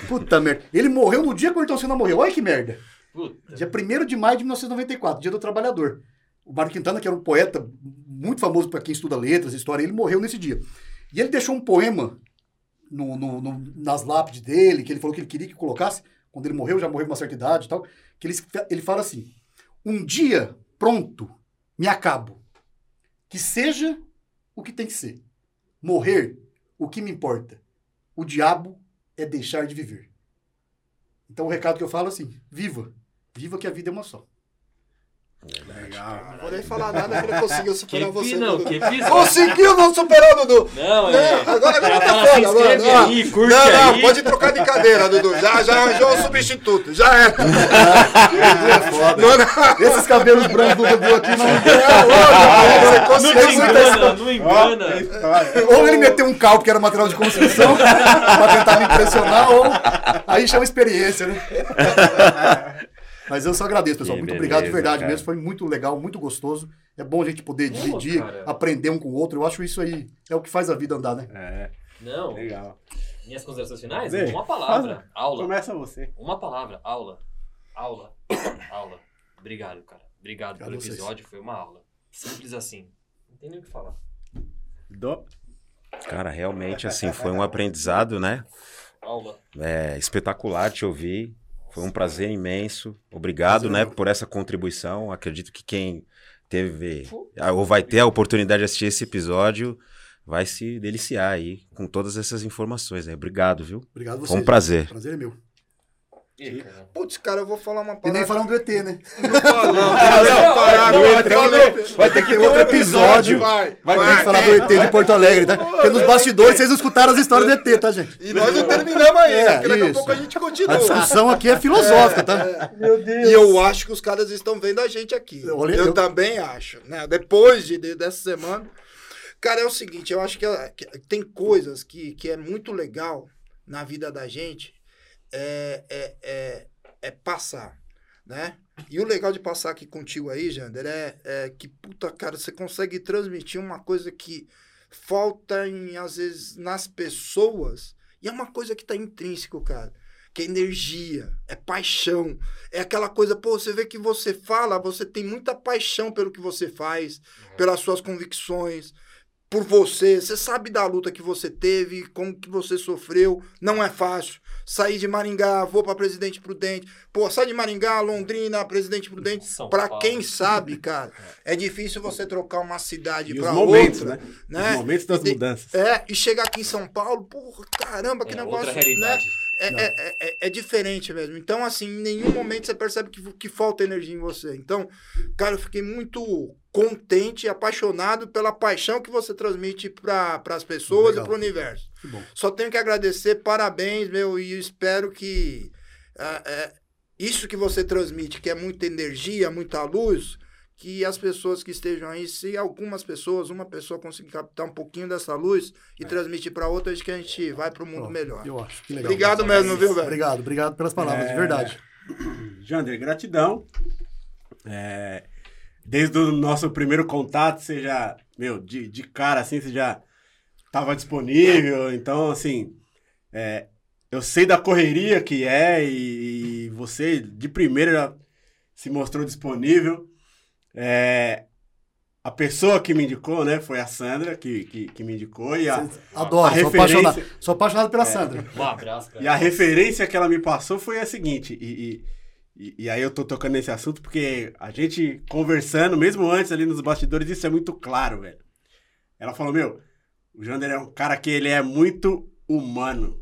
S1: Puta merda. Ele morreu no dia que o Ayrton Senna morreu. Olha que merda. Puta. Dia 1 de maio de 1994, dia do trabalhador. O Mário Quintana, que era um poeta muito famoso para quem estuda letras, história, ele morreu nesse dia. E ele deixou um poema no, no, no, nas lápides dele, que ele falou que ele queria que colocasse, quando ele morreu, já morreu com uma certa idade e tal, que ele, ele fala assim, um dia, pronto, me acabo. Que seja o que tem que ser. Morrer, o que me importa. O diabo é deixar de viver. Então o recado que eu falo é assim, viva. Viva que a vida é uma só.
S6: Legal. Não vou nem falar nada que ele conseguiu superar
S3: que
S6: você.
S3: Não,
S6: Dudu.
S3: que
S6: Conseguiu não superar, Dudu.
S3: Não, é.
S6: agora agora
S3: Ela
S6: tá foda. Agora, ó.
S3: aí, curte
S6: não, não,
S3: aí.
S6: pode trocar de cadeira, Dudu. Já, já arranjou o substituto. Já é.
S1: É foda.
S6: Não, não.
S1: Esses cabelos brancos do Dudu aqui não.
S6: Você
S3: Não
S6: conseguiu
S3: te
S6: muita
S3: engana, não engana.
S1: Ou ele meteu um cal, que era material de construção, pra tentar me impressionar, ou aí chama experiência, né? Mas eu só agradeço, pessoal.
S5: Que
S1: muito obrigado, de
S5: beleza,
S1: verdade
S5: cara.
S1: mesmo. Foi muito legal, muito gostoso. É bom a gente poder
S3: Pô,
S1: dividir,
S3: cara.
S1: aprender um com o outro. Eu acho isso aí é o que faz a vida andar, né?
S4: É,
S3: Não.
S4: legal.
S3: Minhas considerações finais?
S4: Vê,
S3: Uma palavra.
S4: fala.
S3: Aula.
S4: Começa você.
S3: Uma palavra. Aula. Aula. *coughs* aula. Obrigado, cara. Obrigado
S1: Obrigado
S3: pelo
S1: vocês.
S3: episódio. Foi uma aula. Simples assim. Não tem nem o que falar.
S4: Do...
S5: Cara, realmente, assim, foi um aprendizado, né?
S3: Aula.
S5: É, espetacular te ouvir. Foi um prazer imenso. Obrigado,
S1: Prazer
S5: né,
S1: meu.
S5: por essa contribuição. Acredito que quem teve ou vai ter a oportunidade de assistir esse episódio vai se deliciar aí com todas essas informações. Né? Obrigado, viu?
S1: Obrigado a vocês.
S5: Foi um prazer.
S1: Prazer é meu.
S3: Cara.
S2: Putz, cara, eu vou falar uma
S1: E
S2: parada.
S1: nem falando do ET, né?
S2: Não
S1: vai ter que ter- vai ter que ter outro episódio.
S2: Vai,
S1: Vai ter que falar do ET de Porto Alegre, tá? Porque nos bastidores vocês não escutaram as histórias do ET, tá, gente?
S2: E nós não terminamos ainda,
S1: É,
S2: porque daqui a pouco a gente
S1: A
S2: continua.
S1: discussão aqui é filosófica, tá?
S2: E eu acho que os caras estão vendo a gente aqui.
S1: Eu olhei-
S2: eu,
S1: eu-
S2: também acho. Né? Depois de, de- dessa semana. Cara, é o seguinte, eu acho que, tem coisas que, que é muito legal na vida da gente é, é, é, é passar, né? E o legal de passar aqui contigo aí, Jander, é, é que, puta, cara, você consegue transmitir uma coisa que falta, em, às vezes, nas pessoas. E é uma coisa que tá intrínseco, cara. Que é energia, é paixão. É aquela coisa, pô, você vê que você fala, você tem muita paixão pelo que você faz, pelas suas convicções, por você. Você sabe da luta que você teve, como que você sofreu. Não é fácil. Sair de Maringá, vou para Presidente Prudente. Pô, sai de Maringá, Londrina, Presidente Prudente.
S3: Paulo.
S2: quem sabe, *laughs* cara, é difícil você trocar uma cidade
S4: os
S2: para
S4: momentos,
S2: outra,
S4: né?
S2: né?
S4: Os momentos das
S2: E
S4: mudanças.
S2: É, e chegar aqui em São Paulo, porra, caramba, que
S3: É,
S2: negócio,
S3: outra
S2: né?
S3: realidade.
S2: É, é, é, é- é diferente mesmo. Então, assim, em nenhum momento você percebe que, que falta energia em você. Então, cara, eu fiquei muito contente e apaixonado pela paixão que você transmite para as pessoas
S1: Legal.
S2: e para o universo.
S1: Que bom.
S2: Só tenho que agradecer, parabéns, meu, e espero que ah, é, isso que você transmite, que é muita energia, muita luz, que as pessoas que estejam aí, se algumas pessoas, uma pessoa conseguir captar um pouquinho dessa luz e transmitir para outra, acho que a gente vai para o mundo
S1: Ó,
S2: melhor.
S1: Eu acho. Que legal.
S2: Obrigado mesmo, viu, velho?
S1: Obrigado, obrigado pelas palavras, de
S4: É.
S1: verdade.
S4: Jander, gratidão. É, desde o nosso primeiro contato, você já, meu, de, de cara, assim, você já estava disponível. Então, assim, é, eu sei da correria que é e, e você, de primeira, já se mostrou disponível. É, a pessoa que me indicou, né, foi a Sandra, que, que, que me indicou. E a,
S1: Adoro,
S4: a
S1: sou
S4: referência-
S1: apaixonado, sou apaixonado pela Sandra.
S3: Um abraço, cara.
S4: e a referência que ela me passou foi a seguinte, e, e, e- e aí eu tô tocando nesse assunto porque a gente conversando, mesmo antes ali nos bastidores, isso é muito claro, velho. Ela falou, meu, o Jander é um cara que ele é muito humano.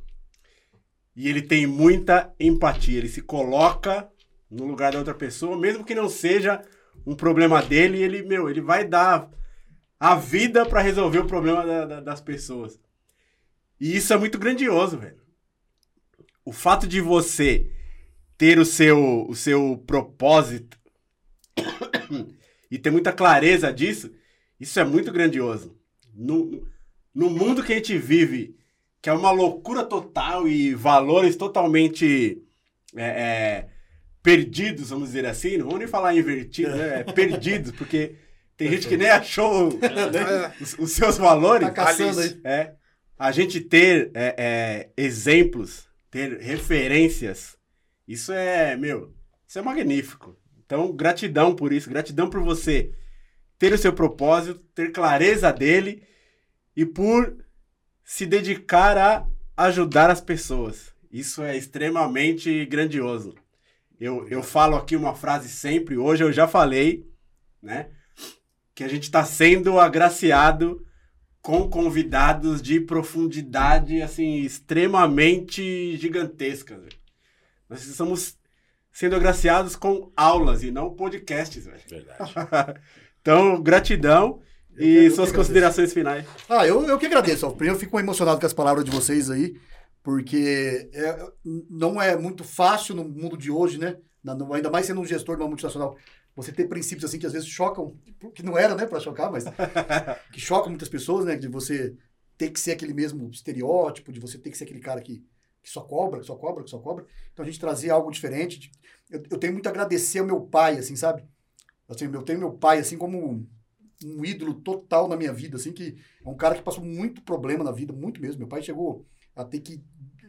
S4: E ele tem muita empatia, ele se coloca no lugar da outra pessoa, mesmo que não seja um problema dele, ele, meu, ele vai dar a vida pra resolver o problema da- da- das pessoas. E isso é muito grandioso, velho o fato de você ter o seu, o seu propósito *coughs* e ter muita clareza disso, isso é muito grandioso. No, no mundo que a gente vive, que é uma loucura total e valores totalmente é, é, perdidos, vamos dizer assim, não vamos nem falar invertidos, né? É perdidos, porque tem gente que nem achou
S2: É,
S4: os, os seus valores.
S1: Tá caçando.
S4: É. A gente ter é, é, exemplos, ter referências, isso é, meu, isso é magnífico. Então, gratidão por isso, gratidão por você ter o seu propósito, ter clareza dele e por se dedicar a ajudar as pessoas. Isso é extremamente grandioso. Eu, eu falo aqui uma frase sempre, hoje eu já falei, né? Que a gente está sendo agraciado com convidados de profundidade, assim, extremamente gigantescas. Nós estamos sendo agraciados com aulas e não podcasts, velho.
S5: Verdade. *laughs*
S4: Então, gratidão
S1: Eu
S4: e suas
S1: agradeço.
S4: considerações finais.
S1: Ah, eu, eu que agradeço. Primeiro, eu fico emocionado com as palavras de vocês aí, porque é- não é muito fácil no mundo de hoje, né? Ainda mais sendo um gestor de uma multinacional, você ter princípios assim que às vezes chocam, que não era, né, para chocar, mas *laughs* que chocam muitas pessoas, né? De você ter que ser aquele mesmo estereótipo, de você ter que ser aquele cara que, que só cobra, que só cobra, que só cobra. Então a gente trazer algo diferente. Eu, eu tenho muito a agradecer ao meu pai, assim, sabe? Assim, eu tenho meu pai, assim, como um, ídolo total na minha vida, assim, que é um cara que passou muito problema na vida, muito mesmo. Meu pai chegou a ter que,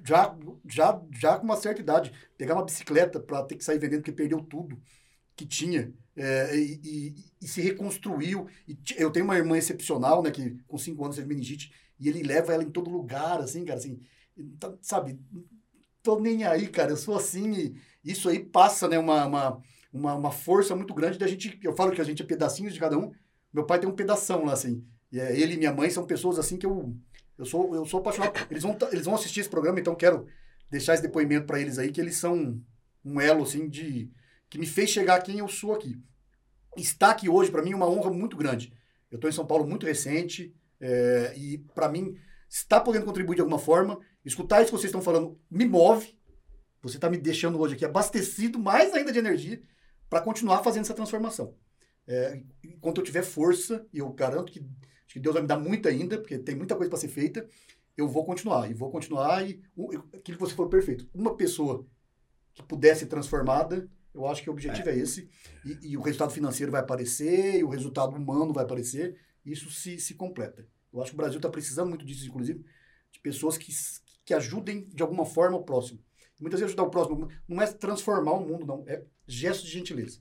S1: já, já, já com uma certa idade, pegar uma bicicleta para ter que sair vendendo, porque perdeu tudo que tinha. é, e, e- e se reconstruiu. E eu tenho uma irmã excepcional, né, que com cinco anos teve meningite, e ele leva ela em todo lugar, assim, cara, assim, tá- sabe? Tô nem aí, cara, eu sou assim, e isso aí passa, né, uma, uma, uma, uma força muito grande da gente. Eu falo que a gente é pedacinhos de cada um. Meu pai tem um pedação lá, assim. E é, ele e minha mãe são pessoas assim que eu. Eu sou, eu sou apaixonado. Eles vão, eles vão assistir esse programa, então quero deixar esse depoimento para eles aí, que eles são um elo assim de que me fez chegar quem eu sou aqui. Estar aqui hoje para mim é uma honra muito grande. Eu estou em São Paulo muito recente é, e para mim estar podendo contribuir de alguma forma, escutar isso que vocês estão falando me move. Você está me deixando hoje aqui abastecido mais ainda de energia para continuar fazendo essa transformação. É, enquanto eu tiver força, e eu garanto que, que Deus vai me dar muito ainda, porque tem muita coisa para ser feita, eu vou continuar, e vou continuar, e aquilo que você falou perfeito. Uma pessoa que pudesse ser transformada, eu acho que o objetivo é, é esse, e, e, o resultado financeiro vai aparecer, e o resultado humano vai aparecer, isso se, se completa. Eu acho que o Brasil está precisando muito disso, inclusive, de pessoas que, que ajudem de alguma forma o próximo. Muitas vezes ajudar o próximo não é transformar o mundo, não, é gestos de gentileza,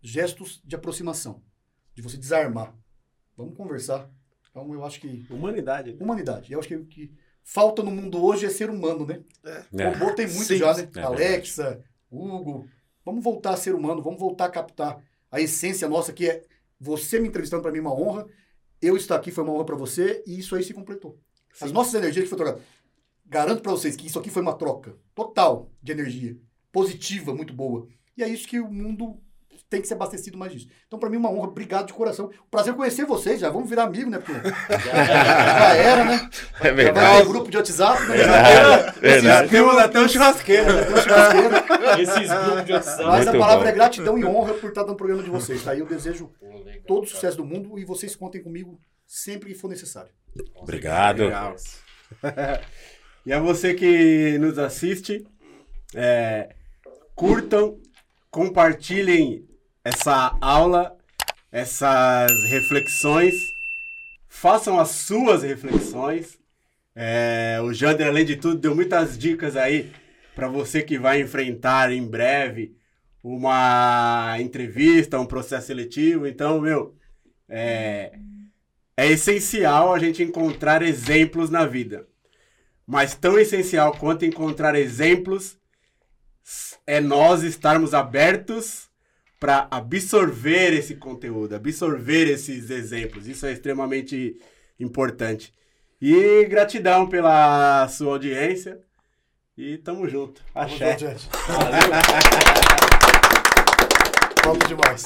S1: gestos de aproximação, de você desarmar. Vamos conversar, então eu acho que.
S4: Humanidade. Né?
S1: Humanidade. Eu acho que, que falta no mundo hoje é ser humano, né? É. O robô tem muito Sim. já, né? É Alexa, Hugo. Vamos voltar a ser humano, vamos voltar a captar a essência nossa, que é você me entrevistando para mim é uma honra, eu estar aqui foi uma honra para você, e isso aí se completou. Sim. As nossas energias que foi trocada. Garanto para vocês que isso aqui foi uma troca total de energia, positiva, muito boa. E é isso que o mundo tem que ser abastecido mais disso. Então, para mim, uma honra. Obrigado de coração. Prazer conhecer vocês. Já vamos virar amigo, né? Porque *laughs* já era, né?
S5: É verdade.
S1: Já grupo de WhatsApp. Né?
S4: verdade. Temos até um churrasqueiro. *laughs* Até um churrasqueiro. *laughs*
S3: Esses grupos de WhatsApp.
S1: Mas Muito a palavra bom. é gratidão e honra por estar dando programa de vocês. Tá? E eu desejo todo o sucesso do mundo e vocês contem comigo sempre que for necessário.
S5: Obrigado. Legal.
S4: e a você que nos assiste, é, curtam, compartilhem essa aula, essas reflexões. Façam as suas reflexões. É, o Jander, além de tudo, deu muitas dicas aí para você que vai enfrentar em breve uma entrevista, um processo seletivo. Então, meu, é, é essencial a gente encontrar exemplos na vida. Mas tão essencial quanto encontrar exemplos é nós estarmos abertos para absorver esse conteúdo, absorver esses exemplos. Isso é extremamente importante. E gratidão pela sua audiência. E tamo junto. Axé. Tamo junto, gente.
S1: Valeu. demais.